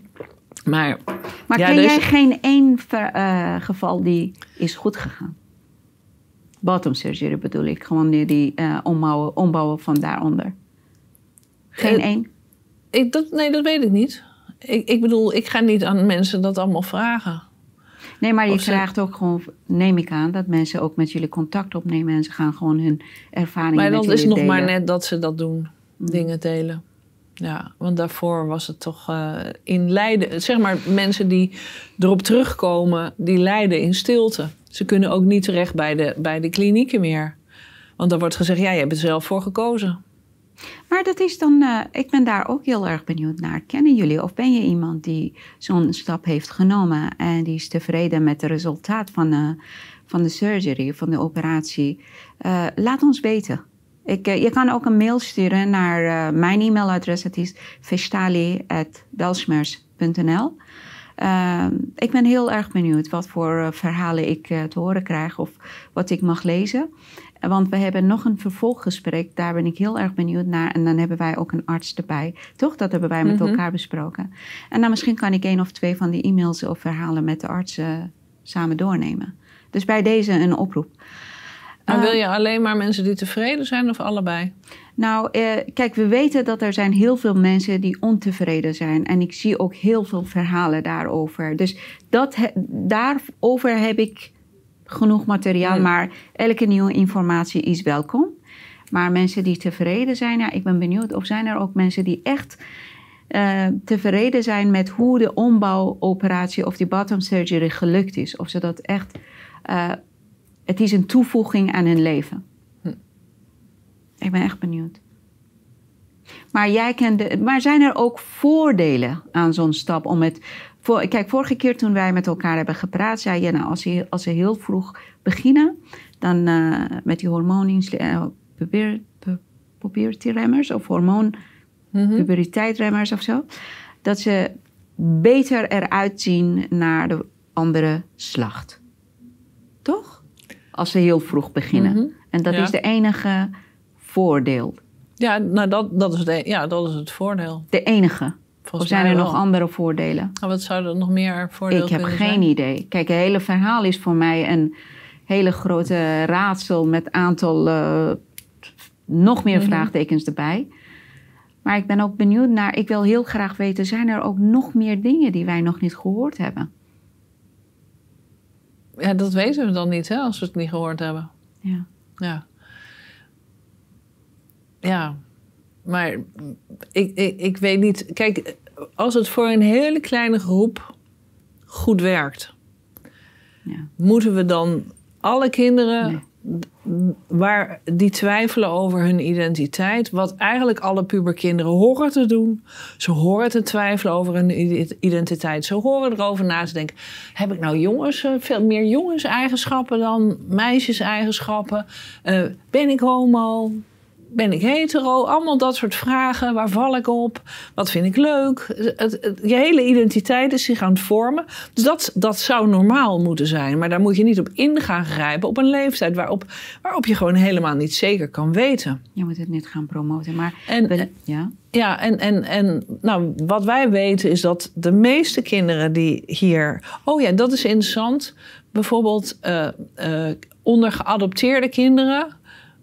Maar, Maar Ja, ken dus- jij geen één ver- eh, geval die is goed gegaan? Bottom surgery bedoel ik. Gewoon die, die eh, ombouwen, ombouwen van daaronder. Geen Eh, één? ik, dat, nee, dat weet ik niet. Ik, ik bedoel, ik ga niet aan mensen dat allemaal vragen. Nee, maar je ze- krijgt ook gewoon, neem ik aan, dat mensen ook met jullie contact opnemen en ze gaan gewoon hun ervaringen Maar met dat is nog delen. maar net dat ze dat doen. Mm. Dingen delen. Ja, want daarvoor was het toch eh, in lijden. Zeg maar, mensen die erop terugkomen, die lijden in stilte. Ze kunnen ook niet terecht bij de, bij de klinieken meer. Want dan wordt gezegd, ja, je hebt er zelf voor gekozen. Maar dat is dan, eh, ik ben daar ook heel erg benieuwd naar. Kennen jullie of ben je iemand die zo'n stap heeft genomen en die is tevreden met het resultaat van, eh, van de surgery, van de operatie? Laat ons weten. Ik, eh, je kan ook een mail sturen naar eh, mijn e-mailadres. Het is vestali.belsmers.nl. Eh, ik ben heel erg benieuwd wat voor eh, verhalen ik te horen krijg of wat ik mag lezen. Want we hebben nog een vervolggesprek, daar ben ik heel erg benieuwd naar. En dan hebben wij ook een arts erbij, toch? Dat hebben wij met Mhm. elkaar besproken. En dan misschien kan ik één of twee van die e-mails of verhalen met de arts eh, samen doornemen. Dus bij deze een oproep. Maar Eh, wil je alleen maar mensen die tevreden zijn of allebei? Nou, eh, kijk, we weten dat er zijn heel veel mensen die ontevreden zijn. En ik zie ook heel veel verhalen daarover. Dus dat, he- daarover heb ik genoeg materiaal. Maar elke nieuwe informatie is welkom. Maar mensen die tevreden zijn, ja, ik ben benieuwd of zijn er ook mensen die echt eh, tevreden zijn met hoe de ombouwoperatie of die bottom surgery gelukt is. Of ze dat echt, eh, het is een toevoeging aan hun leven. Ik ben echt benieuwd. Maar, jij kende, maar zijn er ook voordelen aan zo'n stap om het. Voor, kijk, vorige keer toen wij met elkaar hebben gepraat, zei je, nou, als ze, als ze heel vroeg beginnen, dan eh, met die hormoon, uh, pubertyremmers of hormoon, Mhm. puberteitremmers of zo, dat ze beter eruit zien naar de andere slacht. Toch? Als ze heel vroeg beginnen. Mhm. En dat Ja. is de enige voordeel. Ja, nou dat, dat, is de, ja, dat is het voordeel. De enige. Volgens of zijn er wel. nog andere voordelen? Maar wat zou er nog meer voordeel Ik heb geen zijn? idee. Kijk, het hele verhaal is voor mij een hele grote raadsel met aantal eh, nog meer Mhm. vraagtekens erbij. Maar ik ben ook benieuwd naar, ik wil heel graag weten, zijn er ook nog meer dingen die wij nog niet gehoord hebben? Ja, dat weten we dan niet, hè, als we het niet gehoord hebben. Ja. Ja. Ja. Maar ik, ik, ik weet niet... Kijk, als het voor een hele kleine groep goed werkt... Ja. moeten we dan alle kinderen... Nee. Waar die twijfelen over hun identiteit, wat eigenlijk alle puberkinderen horen te doen. Ze horen te twijfelen over hun identiteit. Ze horen erover na te denken: heb ik nou jongens, eh, veel meer jongenseigenschappen dan meisjeseigenschappen? Eh, ben ik homo? Ben ik hetero? Allemaal dat soort vragen. Waar val ik op? Wat vind ik leuk? Het, het- je hele identiteit is zich aan het vormen. Dus dat, dat zou normaal moeten zijn. Maar daar moet je niet op in gaan grijpen op een leeftijd waarop, waarop je gewoon helemaal niet zeker kan weten. Je moet het niet gaan promoten, maar... En, ja? ja, en, en, en nou, wat wij weten is dat de meeste kinderen die hier. Oh ja, dat is interessant. Bijvoorbeeld eh, eh, onder geadopteerde kinderen.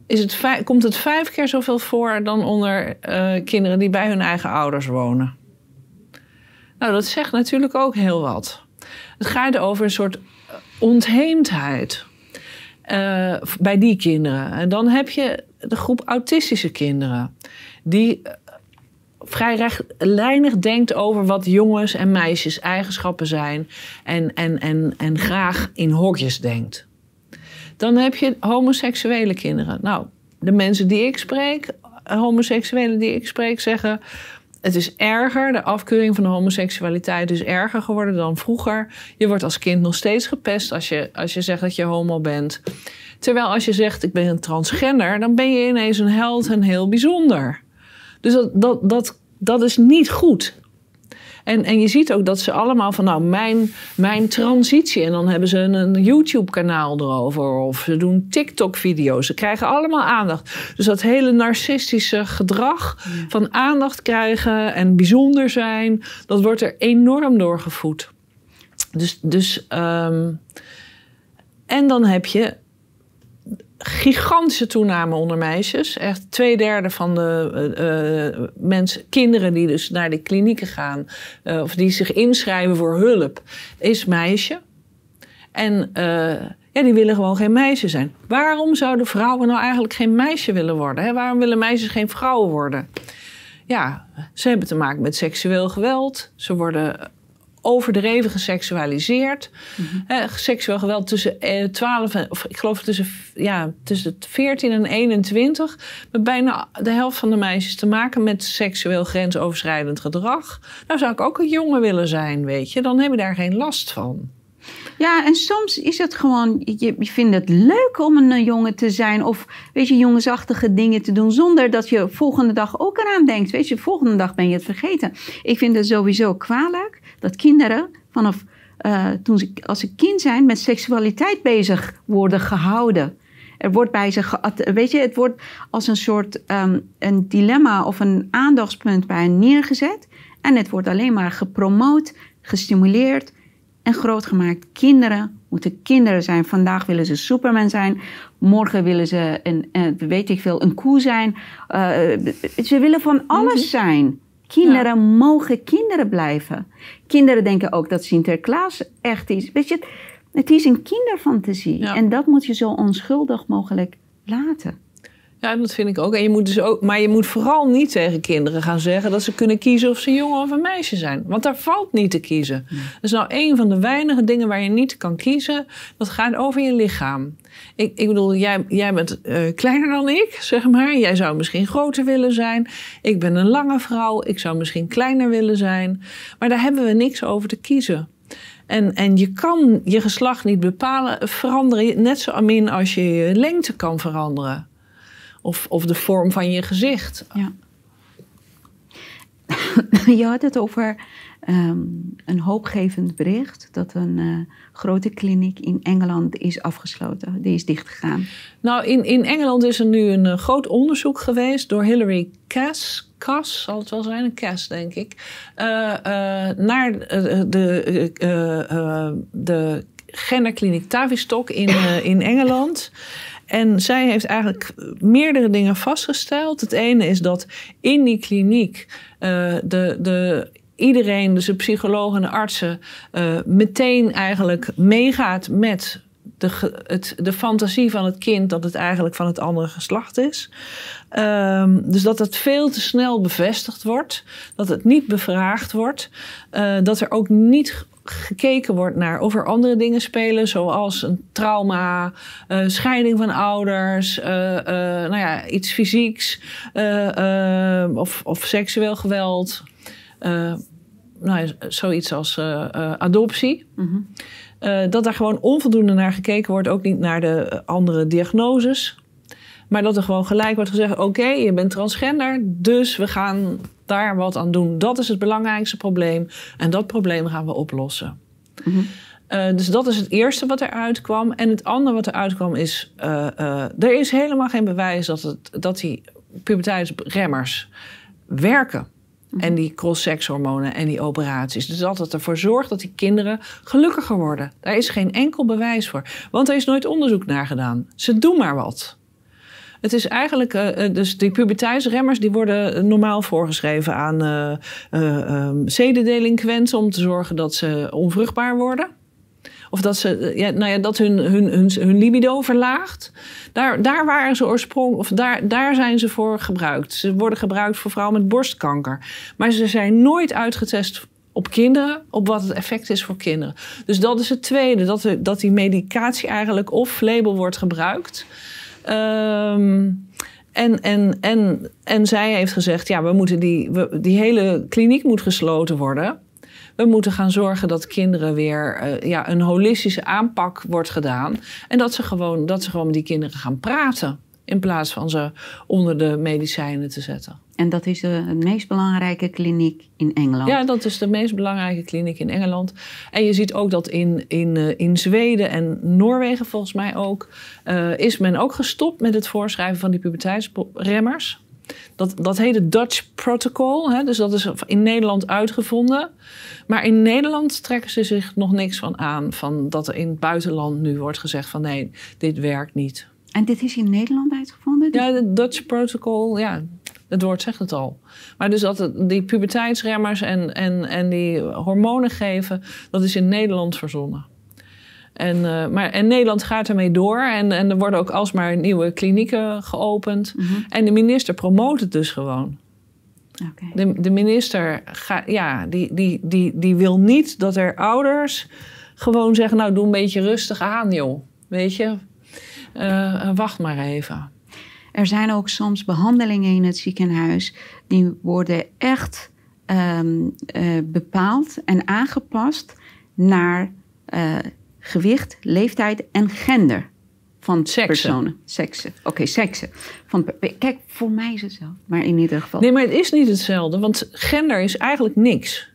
Is het komt het vijf keer zoveel voor dan onder eh, kinderen die bij hun eigen ouders wonen. Nou, dat zegt natuurlijk ook heel wat. Het gaat over een soort ontheemdheid eh, bij die kinderen. En dan heb je de groep autistische kinderen, die eh, vrij rechtlijnig denkt over wat jongens en meisjes eigenschappen zijn en, en, en, en graag in hokjes denkt. Dan heb je homoseksuele kinderen. Nou, de mensen die ik spreek, homoseksuelen die ik spreek, zeggen. Het is erger, de afkeuring van de homoseksualiteit is erger geworden dan vroeger. Je wordt als kind nog steeds gepest als je, als je zegt dat je homo bent. Terwijl als je zegt ik ben een transgender, dan ben je ineens een held en heel bijzonder. Dus dat, dat, dat, dat is niet goed. En, en je ziet ook dat ze allemaal van, nou, mijn, mijn transitie. En dan hebben ze een, een YouTube-kanaal erover. Of ze doen TikTok-video's. Ze krijgen allemaal aandacht. Dus dat hele narcistische gedrag van aandacht krijgen en bijzonder zijn, dat wordt er enorm doorgevoed. Dus, dus um, en dan heb je gigantische toename onder meisjes. Echt twee derde van de uh, mensen, kinderen die dus naar de klinieken gaan, uh, of die zich inschrijven voor hulp, is meisje. En ja, die willen gewoon geen meisje zijn. Waarom zouden vrouwen nou eigenlijk geen meisje willen worden? Hè? Waarom willen meisjes geen vrouwen worden? Ja, ze hebben te maken met seksueel geweld. Ze worden overdreven geseksualiseerd. Mm seksueel geweld tussen eh, 12 en, of ik geloof tussen, ja, tussen 14 en 21. Met bijna de helft van de meisjes te maken met seksueel grensoverschrijdend gedrag. Nou zou ik ook een jongen willen zijn, weet je. Dan heb je daar geen last van. Ja, en soms is het gewoon, je, je vindt het leuk om een jongen te zijn of weet je, jongensachtige dingen te doen zonder dat je volgende dag ook eraan denkt. Weet je, volgende dag ben je het vergeten. Ik vind het sowieso kwalijk dat kinderen vanaf uh, toen ze als ze kind zijn met seksualiteit bezig worden gehouden. Er wordt bij ze, weet je, het wordt als een soort um, een dilemma of een aandachtspunt bij hen neergezet. En het wordt alleen maar gepromoot, gestimuleerd en groot gemaakt. Kinderen moeten kinderen zijn. Vandaag willen ze Superman zijn. Morgen willen ze een, een weet ik veel, een koe zijn. Uh, ze willen van alles -hmm. zijn. Kinderen ja. mogen kinderen blijven. Kinderen denken ook dat Sinterklaas echt is. Weet je, het is een kinderfantasie. Ja. En dat moet je zo onschuldig mogelijk laten. Ja, dat vind ik ook. En je moet dus ook. Maar je moet vooral niet tegen kinderen gaan zeggen dat ze kunnen kiezen of ze een jongen of een meisje zijn. Want daar valt niet te kiezen. Dat is nou een van de weinige dingen waar je niet kan kiezen. Dat gaat over je lichaam. Ik, ik bedoel, jij, jij bent uh, kleiner dan ik, zeg maar. Jij zou misschien groter willen zijn. Ik ben een lange vrouw. Ik zou misschien kleiner willen zijn. Maar daar hebben we niks over te kiezen. En, en je kan je geslacht niet bepalen, veranderen. Net zo min als je je lengte kan veranderen. Of, of de vorm van je gezicht. Ja. *laughs* je had het over um, een hoopgevend bericht dat een uh, grote kliniek in Engeland is afgesloten. Die is dichtgegaan. Nou, in, in Engeland is er nu een uh, groot onderzoek geweest door Hilary Cass. Cass zal het wel zijn, een Cass denk ik. Uh, naar de, de genderkliniek Tavistock in, in Engeland. En zij heeft eigenlijk meerdere dingen vastgesteld. Het ene is dat in die kliniek uh, de, de, iedereen, dus de psychologen en de artsen, uh, meteen eigenlijk meegaat met de, het, de fantasie van het kind dat het eigenlijk van het andere geslacht is. Um, dus dat het veel te snel bevestigd wordt, dat het niet bevraagd wordt, uh, dat er ook niet gekeken wordt naar of er andere dingen spelen, zoals een trauma, uh, scheiding van ouders, uh, uh, nou ja, iets fysieks of, of, seksueel geweld. nou ja, zoiets als adoptie. Mm -hmm. dat daar gewoon onvoldoende naar gekeken wordt, ook niet naar de andere diagnoses. Maar dat er gewoon gelijk wordt gezegd: oké, okay, je bent transgender, dus we gaan daar wat aan doen. Dat is het belangrijkste probleem. En dat probleem gaan we oplossen. Mm -hmm. uh, dus dat is het eerste wat eruit kwam. En het andere wat eruit kwam is... Uh, uh, er is helemaal geen bewijs dat, het, dat die puberteitsremmers werken. Mm -hmm. En die cross-sex-hormonen en die operaties. Dus dat het ervoor zorgt dat die kinderen gelukkiger worden. Daar is geen enkel bewijs voor. Want er is nooit onderzoek naar gedaan. Ze doen maar wat. Het is eigenlijk, uh, dus die puberteitsremmers die worden normaal voorgeschreven aan uh, um, zedendelinquenten om te zorgen dat ze onvruchtbaar worden. Of dat, ze, ja, nou ja, dat hun, hun, hun, hun libido verlaagt. Daar, daar waren ze oorsprong, of daar, daar zijn ze voor gebruikt. Ze worden gebruikt voor vrouwen met borstkanker. Maar ze zijn nooit uitgetest op kinderen, op wat het effect is voor kinderen. Dus dat is het tweede, dat, dat die medicatie eigenlijk of label wordt gebruikt. Um, en, en, en, en zij heeft gezegd, ja, we moeten die, die hele kliniek moet gesloten worden. We moeten gaan zorgen dat kinderen weer eh, ja, een holistische aanpak wordt gedaan. En dat ze, gewoon, dat ze gewoon met die kinderen gaan praten. In plaats van ze onder de medicijnen te zetten. En dat is de meest belangrijke kliniek in Engeland. Ja, dat is de meest belangrijke kliniek in Engeland. En je ziet ook dat in, in, uh, in Zweden en Noorwegen volgens mij ook... Uh, is men ook gestopt met het voorschrijven van die puberteitsremmers. Dat, dat heet het Dutch Protocol. Hè? Dus dat is in Nederland uitgevonden. Maar in Nederland trekken ze zich nog niks van aan. Van dat er in het buitenland nu wordt gezegd van nee, dit werkt niet. En dit is in Nederland uitgevonden? Ja, het Dutch Protocol, ja, het woord zegt het al. Maar dus dat het, die puberteitsremmers en, en, en die hormonen geven, dat is in Nederland verzonnen. En, uh, maar, en Nederland gaat ermee door. En, en er worden ook alsmaar nieuwe klinieken geopend. Mm -hmm. En de minister promoot het dus gewoon. Okay. De, de minister ga, ja, die, die, die, die wil niet dat er ouders gewoon zeggen... nou, doe een beetje rustig aan, joh. Weet je, uh, wacht maar even. Er zijn ook soms behandelingen in het ziekenhuis... die worden echt um, uh, bepaald en aangepast naar gewicht, leeftijd en gender van seksen. personen. Seksen. Oké, okay, seksen. Van, kijk, voor mij is het zo. Maar in ieder geval. Nee, maar het is niet hetzelfde. Want gender is eigenlijk niks.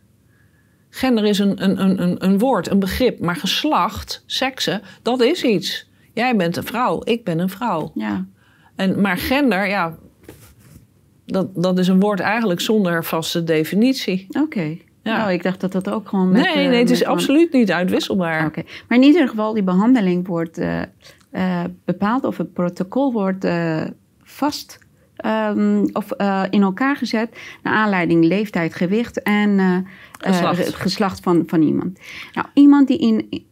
Gender is een, een, een, een woord, een begrip. Maar geslacht, seksen, dat is iets. Jij bent een vrouw, ik ben een vrouw. Ja. En, maar gender, ja, dat, dat is een woord eigenlijk zonder vaste definitie. Oké. Okay. Ja. Nou, ik dacht dat dat ook gewoon met... Nee, nee, het is absoluut niet uitwisselbaar. Oké, okay. maar in ieder geval, die behandeling wordt uh, uh, bepaald... of het protocol wordt uh, vast um, of in elkaar gezet... naar aanleiding leeftijd, gewicht en geslacht, geslacht van, van iemand. Nou, iemand die in,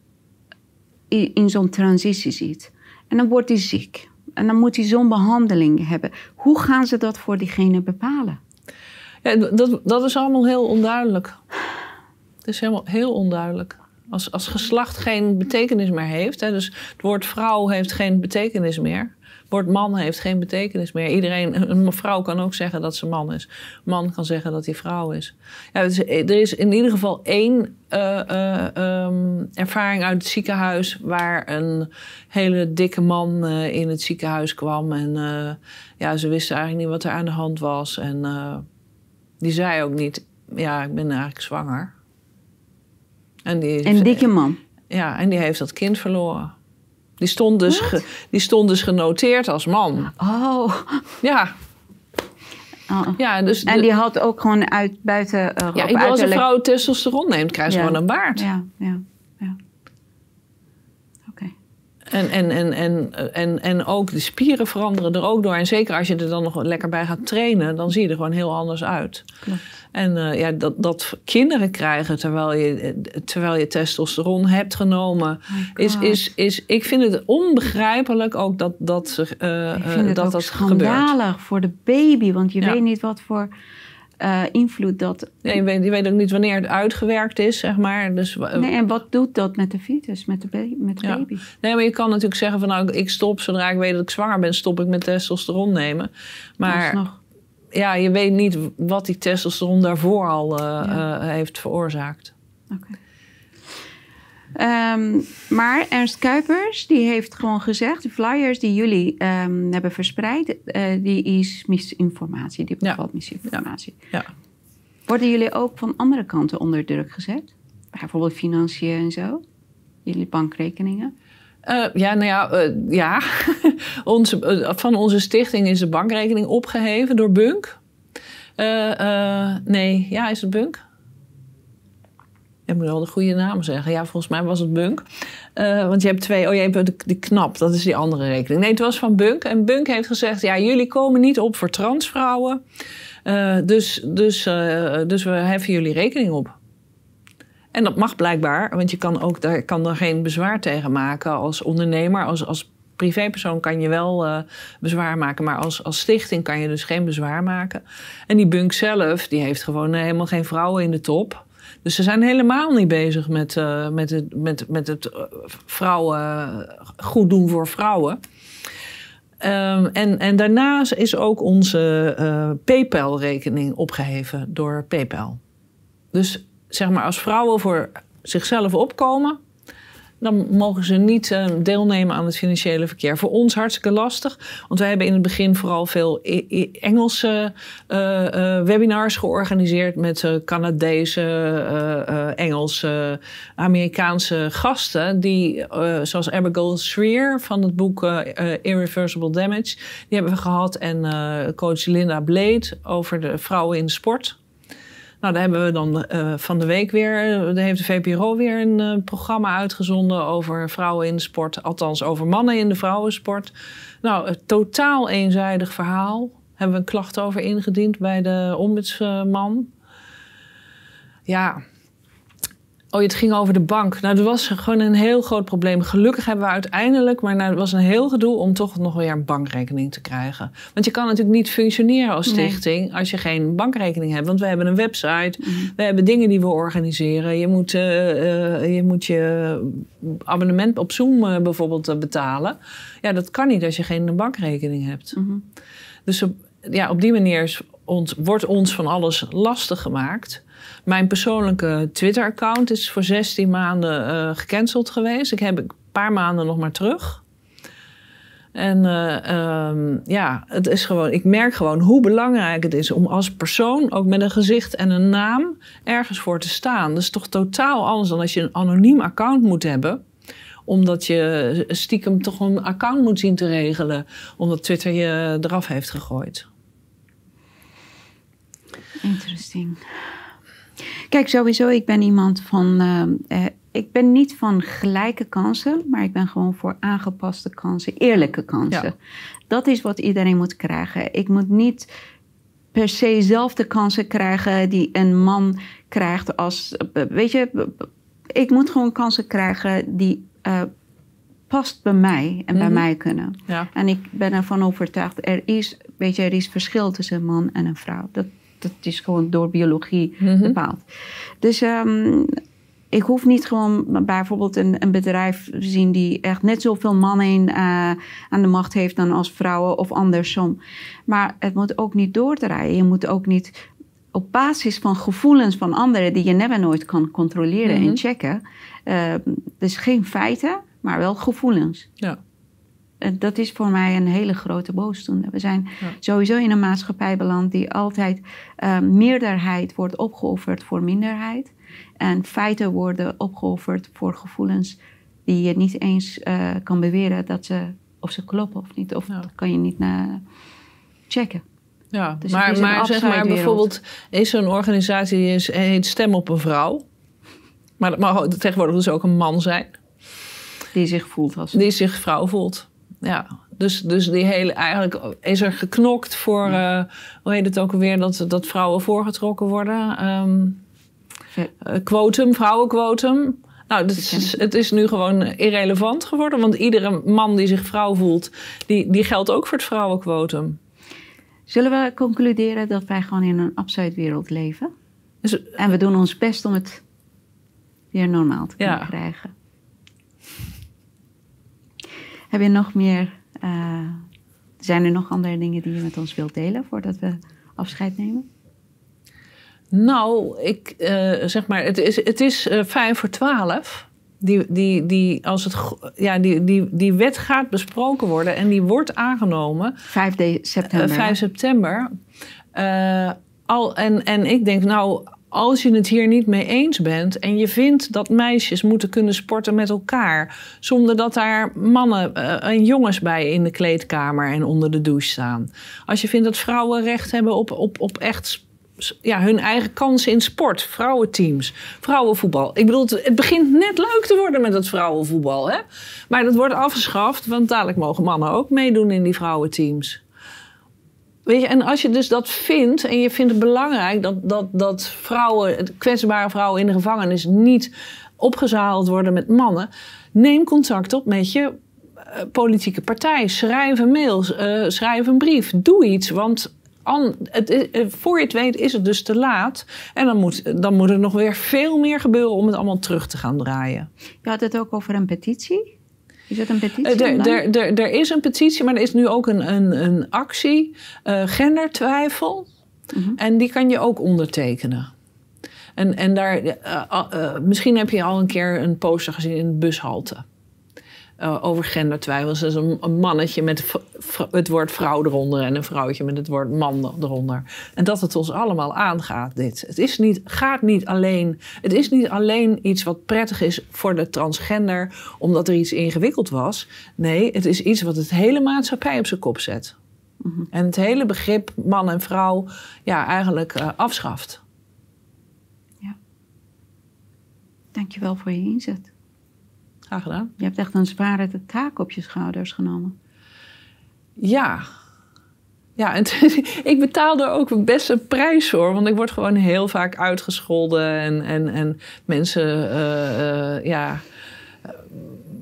in, in zo'n transitie zit... en dan wordt hij ziek... en dan moet hij zo'n behandeling hebben. Hoe gaan ze dat voor diegene bepalen? Ja, dat, dat is allemaal heel onduidelijk. Het is helemaal heel onduidelijk. Als, als geslacht geen betekenis meer heeft, hè, dus het woord vrouw heeft geen betekenis meer. Het woord man heeft geen betekenis meer. Iedereen, een vrouw kan ook zeggen dat ze man is. Een man kan zeggen dat hij vrouw is. Ja, dus er is in ieder geval één uh, uh, um, ervaring uit het ziekenhuis waar een hele dikke man uh, in het ziekenhuis kwam. En ja, ze wisten eigenlijk niet wat er aan de hand was. En die zei ook niet, ja, ik ben eigenlijk zwanger. En die, Een dikke man? Ja, en die heeft dat kind verloren. Die stond dus, ge, die stond dus genoteerd als man. Oh. Ja. Oh. ja dus en die had ook gewoon uit buiten... Uh, ja, ik als een vrouw testosteron neemt, krijgt ze ja. gewoon een baard. Ja, ja, ja. Oké. Okay. En, en, en, en, en, en ook de spieren veranderen er ook door. En zeker als je er dan nog lekker bij gaat trainen, dan zie je er gewoon heel anders uit. Klopt. En uh, ja, dat, dat kinderen krijgen terwijl je, terwijl je testosteron hebt genomen, Oh is, is, is, ik vind het onbegrijpelijk ook dat dat, uh, ik vind het dat, ook dat schandalig gebeurt. voor de baby, want je Ja. weet niet wat voor uh, invloed dat. Ja, je, weet, je weet ook niet wanneer het uitgewerkt is, zeg maar. Dus, Nee, en wat doet dat met de fetus, met de, baby, met de Ja. baby? Nee, maar je kan natuurlijk zeggen van nou, ik stop zodra ik weet dat ik zwanger ben, stop ik met testosteron nemen. Maar ja, je weet niet wat die testosteron daarvoor al eh, Ja. eh, heeft veroorzaakt. Oké. Ehm, maar Ernst Kuipers, die heeft gewoon gezegd... de flyers die jullie ehm, hebben verspreid, eh, die is misinformatie. Die Ja. bevat misinformatie. Ja. Worden jullie ook van andere kanten onder druk gezet? Bijvoorbeeld financiën en zo? Jullie bankrekeningen? Eh, ja, nou ja, eh, ja. *laughs* onze, van onze stichting is de bankrekening opgeheven door Bunk. Nee, ja, is het Bunk? Ik moet wel de goede naam zeggen. Ja, volgens mij was het Bunk. Eh, want je hebt twee. Oh, je hebt de, knap, dat is die andere rekening. Nee, het was van Bunk. En Bunk heeft gezegd: ja, jullie komen niet op voor transvrouwen. Eh, dus, dus, eh, dus we heffen jullie rekening op. En dat mag blijkbaar, want je kan ook daar kan er geen bezwaar tegen maken als ondernemer. Als, als privépersoon kan je wel bezwaar maken, maar als, als stichting kan je dus geen bezwaar maken. En die bunk zelf, die heeft gewoon helemaal geen vrouwen in de top. Dus ze zijn helemaal niet bezig met, eh, met het, met, met het eh, vrouwen goed doen voor vrouwen. Ehm, en, en daarnaast is ook onze eh, PayPal-rekening opgeheven door PayPal. Dus zeg maar, als vrouwen voor zichzelf opkomen, dan mogen ze niet uh, deelnemen aan het financiële verkeer. Voor ons hartstikke lastig, want wij hebben in het begin vooral veel Engelse uh, uh, webinars georganiseerd met Canadese, Engelse, Amerikaanse gasten, die, zoals Abigail Shrier van het boek Irreversible Damage, die hebben we gehad, en coach Linda Blade over de vrouwen in sport. Nou, daar hebben we dan uh, van de week weer, uh, heeft de VPRO weer een uh, programma uitgezonden over vrouwen in de sport. Althans, over mannen in de vrouwensport. Nou, een totaal eenzijdig verhaal. Hebben we een klacht over ingediend bij de ombudsman. Ja, Oh, het ging over de bank. Nou, dat was gewoon een heel groot probleem. Gelukkig hebben we uiteindelijk, maar nou, het was een heel gedoe om toch nog weer een bankrekening te krijgen. Want je kan natuurlijk niet functioneren als stichting als je geen bankrekening hebt. Want we hebben een website, mhm. we hebben dingen die we organiseren. Je moet, uh, je, moet je abonnement op Zoom uh, bijvoorbeeld betalen. Ja, dat kan niet als je geen bankrekening hebt. Mhm. Dus op, ja, op die manier wordt ons van alles lastig gemaakt. Mijn persoonlijke Twitter-account is voor 16 maanden uh, gecanceld geweest. Ik heb een paar maanden nog maar terug. En uh, um, ja, het is gewoon, ik merk gewoon hoe belangrijk het is om als persoon ook met een gezicht en een naam ergens voor te staan. Dat is toch totaal anders dan als je een anoniem account moet hebben omdat je stiekem toch een account moet zien te regelen. Omdat Twitter je eraf heeft gegooid. Interesting. Kijk, sowieso, ik ben iemand van. Uh, ik ben niet van gelijke kansen, maar ik ben gewoon voor aangepaste kansen, eerlijke kansen. Dat is wat iedereen moet krijgen. Ik moet niet per se zelf de kansen krijgen die een man krijgt als. Weet je, ik moet gewoon kansen krijgen die. Uh, past bij mij en bij mhm. mij kunnen. Ja. En ik ben ervan overtuigd, er is, weet je, er is verschil tussen een man en een vrouw. Dat, dat is gewoon door biologie mhm. bepaald. Dus um, ik hoef niet gewoon bijvoorbeeld een, een bedrijf te zien die echt net zoveel mannen in, uh, aan de macht heeft dan als vrouwen of andersom. Maar het moet ook niet doordraaien. Je moet ook niet op basis van gevoelens van anderen die je never nooit kan controleren en mhm. checken. Uh, dus geen feiten, maar wel gevoelens. Ja dat is voor mij een hele grote boosdoener. We zijn sowieso in een maatschappij beland die altijd uh, meerderheid wordt opgeofferd voor minderheid. En feiten worden opgeofferd voor gevoelens die je niet eens uh, kan beweren dat ze, of ze kloppen of niet. Of dat kan je niet na checken. Ja, dus maar, maar zeg maar bijvoorbeeld, is er een organisatie die is, heet Stem op een Vrouw. Maar dat mag tegenwoordig dus ook een man zijn. Die zich voelt als... Die zich vrouw voelt ja. Dus, dus die hele, eigenlijk is er geknokt voor, uh, hoe heet het ook alweer, dat, dat vrouwen voorgetrokken worden. Um, quotum, vrouwenquotum. Nou, het is, het is nu gewoon irrelevant geworden, want iedere man die zich vrouw voelt, die, die geldt ook voor het vrouwenquotum. Zullen we concluderen dat wij gewoon in een wereld leven? Dus, en we doen ons best om het weer normaal te kunnen krijgen. Heb je nog meer, uh, zijn er nog andere dingen die je met ons wilt delen voordat we afscheid nemen? Nou, ik uh, zeg maar, het is, het is uh, vijf voor twaalf. Die, die, die, als het, ja, die, die, die wet gaat besproken worden en die wordt aangenomen. 5 september. 5 september. al, en, en ik denk, nou, als je het hier niet mee eens bent en je vindt dat meisjes moeten kunnen sporten met elkaar, zonder dat daar mannen uh, en jongens bij in de kleedkamer en onder de douche staan. Als je vindt dat vrouwen recht hebben op, op, op echt ja, hun eigen kansen in sport, vrouwenteams, vrouwenvoetbal. Ik bedoel, het begint net leuk te worden met het vrouwenvoetbal. Hè? Maar dat wordt afgeschaft, want dadelijk mogen mannen ook meedoen in die vrouwenteams. Weet je, en als je dus dat vindt en je vindt het belangrijk dat, dat, dat vrouwen, kwetsbare vrouwen in de gevangenis niet opgezaald worden met mannen, neem contact op met je uh, politieke partij. Schrijf een mail, uh, schrijf een brief, doe iets. Want an, het uh, voor je het weet is het dus te laat. En dan moet, dan moet er nog weer veel meer gebeuren om het allemaal terug te gaan draaien. Je had het ook over een petitie. Is het een petitie? Er, er, is een petitie, maar er is nu ook een, een, een actie, uh, gendertwijfel. Mhm. En die kan je ook ondertekenen. En, en daar, eh, eh, misschien heb je al een keer een poster gezien in de bushalte. Uh, over gendertwijfels. Dus een, een mannetje met het woord vrouw eronder en een vrouwtje met het woord man eronder. En dat het ons allemaal aangaat, dit. Het is niet, gaat niet alleen, het is niet alleen iets wat prettig is voor de transgender, omdat er iets ingewikkeld was. Nee, het is iets wat het hele maatschappij op zijn kop zet. Mm -hmm. En het hele begrip man en vrouw ja, eigenlijk uh, afschaft. Ja. Dankjewel voor je inzet. Graag gedaan. Je hebt echt een zware taak op je schouders genomen. Ja. Ja, en *laughs* ik betaal er ook best een prijs voor. Want ik word gewoon heel vaak uitgescholden. En, en, en mensen, uh, uh, ja,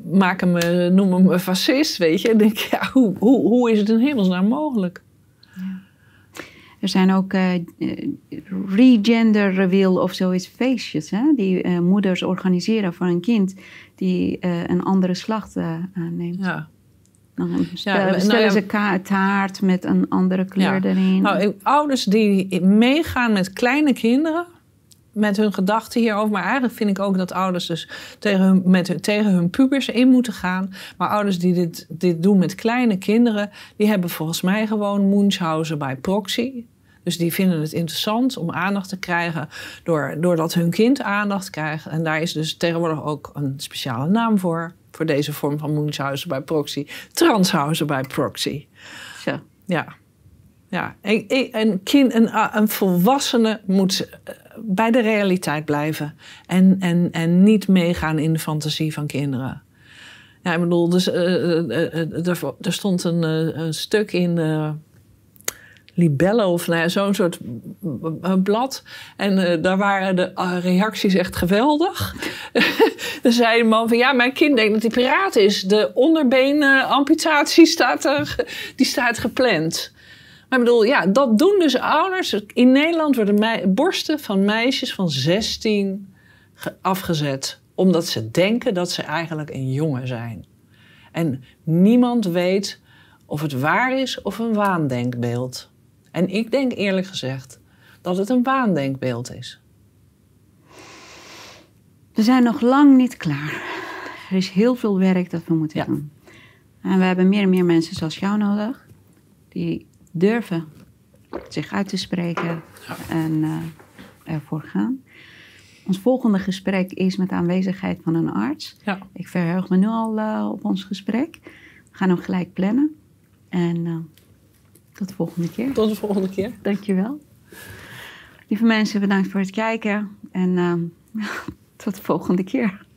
maken me, noemen me fascist, weet je. En denk ik, ja, hoe, hoe, hoe is het in hemelsnaam mogelijk? Ja. Er zijn ook uh, regender reveal of zoiets feestjes, hè? die uh, moeders organiseren voor een kind die uh, een andere slacht aanneemt. Ja. Dan stellen, ja, stellen ze nou, taart met een andere kleur ja. erin. Nou, ouders die meegaan met kleine kinderen, met hun gedachten hierover. Maar eigenlijk vind ik ook dat ouders dus tegen hun, met tegen hun pubers in moeten gaan. Maar ouders die dit, dit doen met kleine kinderen, die hebben volgens mij gewoon Munchausen bij proxy. Dus die vinden het interessant om aandacht te krijgen door, doordat hun kind aandacht krijgt. En daar is dus tegenwoordig ook een speciale naam voor. Voor deze vorm van Munchausen bij proxy. Transhausen bij proxy. Zo. Ja. Ja, een, kind, een, een volwassene moet bij de realiteit blijven. En, en, en niet meegaan in de fantasie van kinderen. Ja, ik bedoel, dus, uh, uh, er, er, stond een, een stuk in Libello of nou ja, zo'n soort blad. En daar waren de reacties echt geweldig. *laughs* er zei een man van, ja, mijn kind denkt dat hij piraat is. De onderbeenamputatie staat, er, die staat gepland. Maar ik bedoel, ja, dat doen dus ouders. In Nederland worden borsten van meisjes van 16 afgezet. Omdat ze denken dat ze eigenlijk een jongen zijn. En niemand weet of het waar is of een waandenkbeeld. En ik denk eerlijk gezegd dat het een waandenkbeeld is. We zijn nog lang niet klaar. Er is heel veel werk dat we moeten Ja. doen. En we hebben meer en meer mensen zoals jou nodig. Die durven zich uit te spreken en eh, ervoor gaan. Ons volgende gesprek is met de aanwezigheid van een arts. Ja. Ik verheug me nu al eh, op ons gesprek. We gaan hem gelijk plannen. En eh, tot de volgende keer. Tot de volgende keer. Dankjewel. Lieve mensen, bedankt voor het kijken. En *laughs* tot de volgende keer.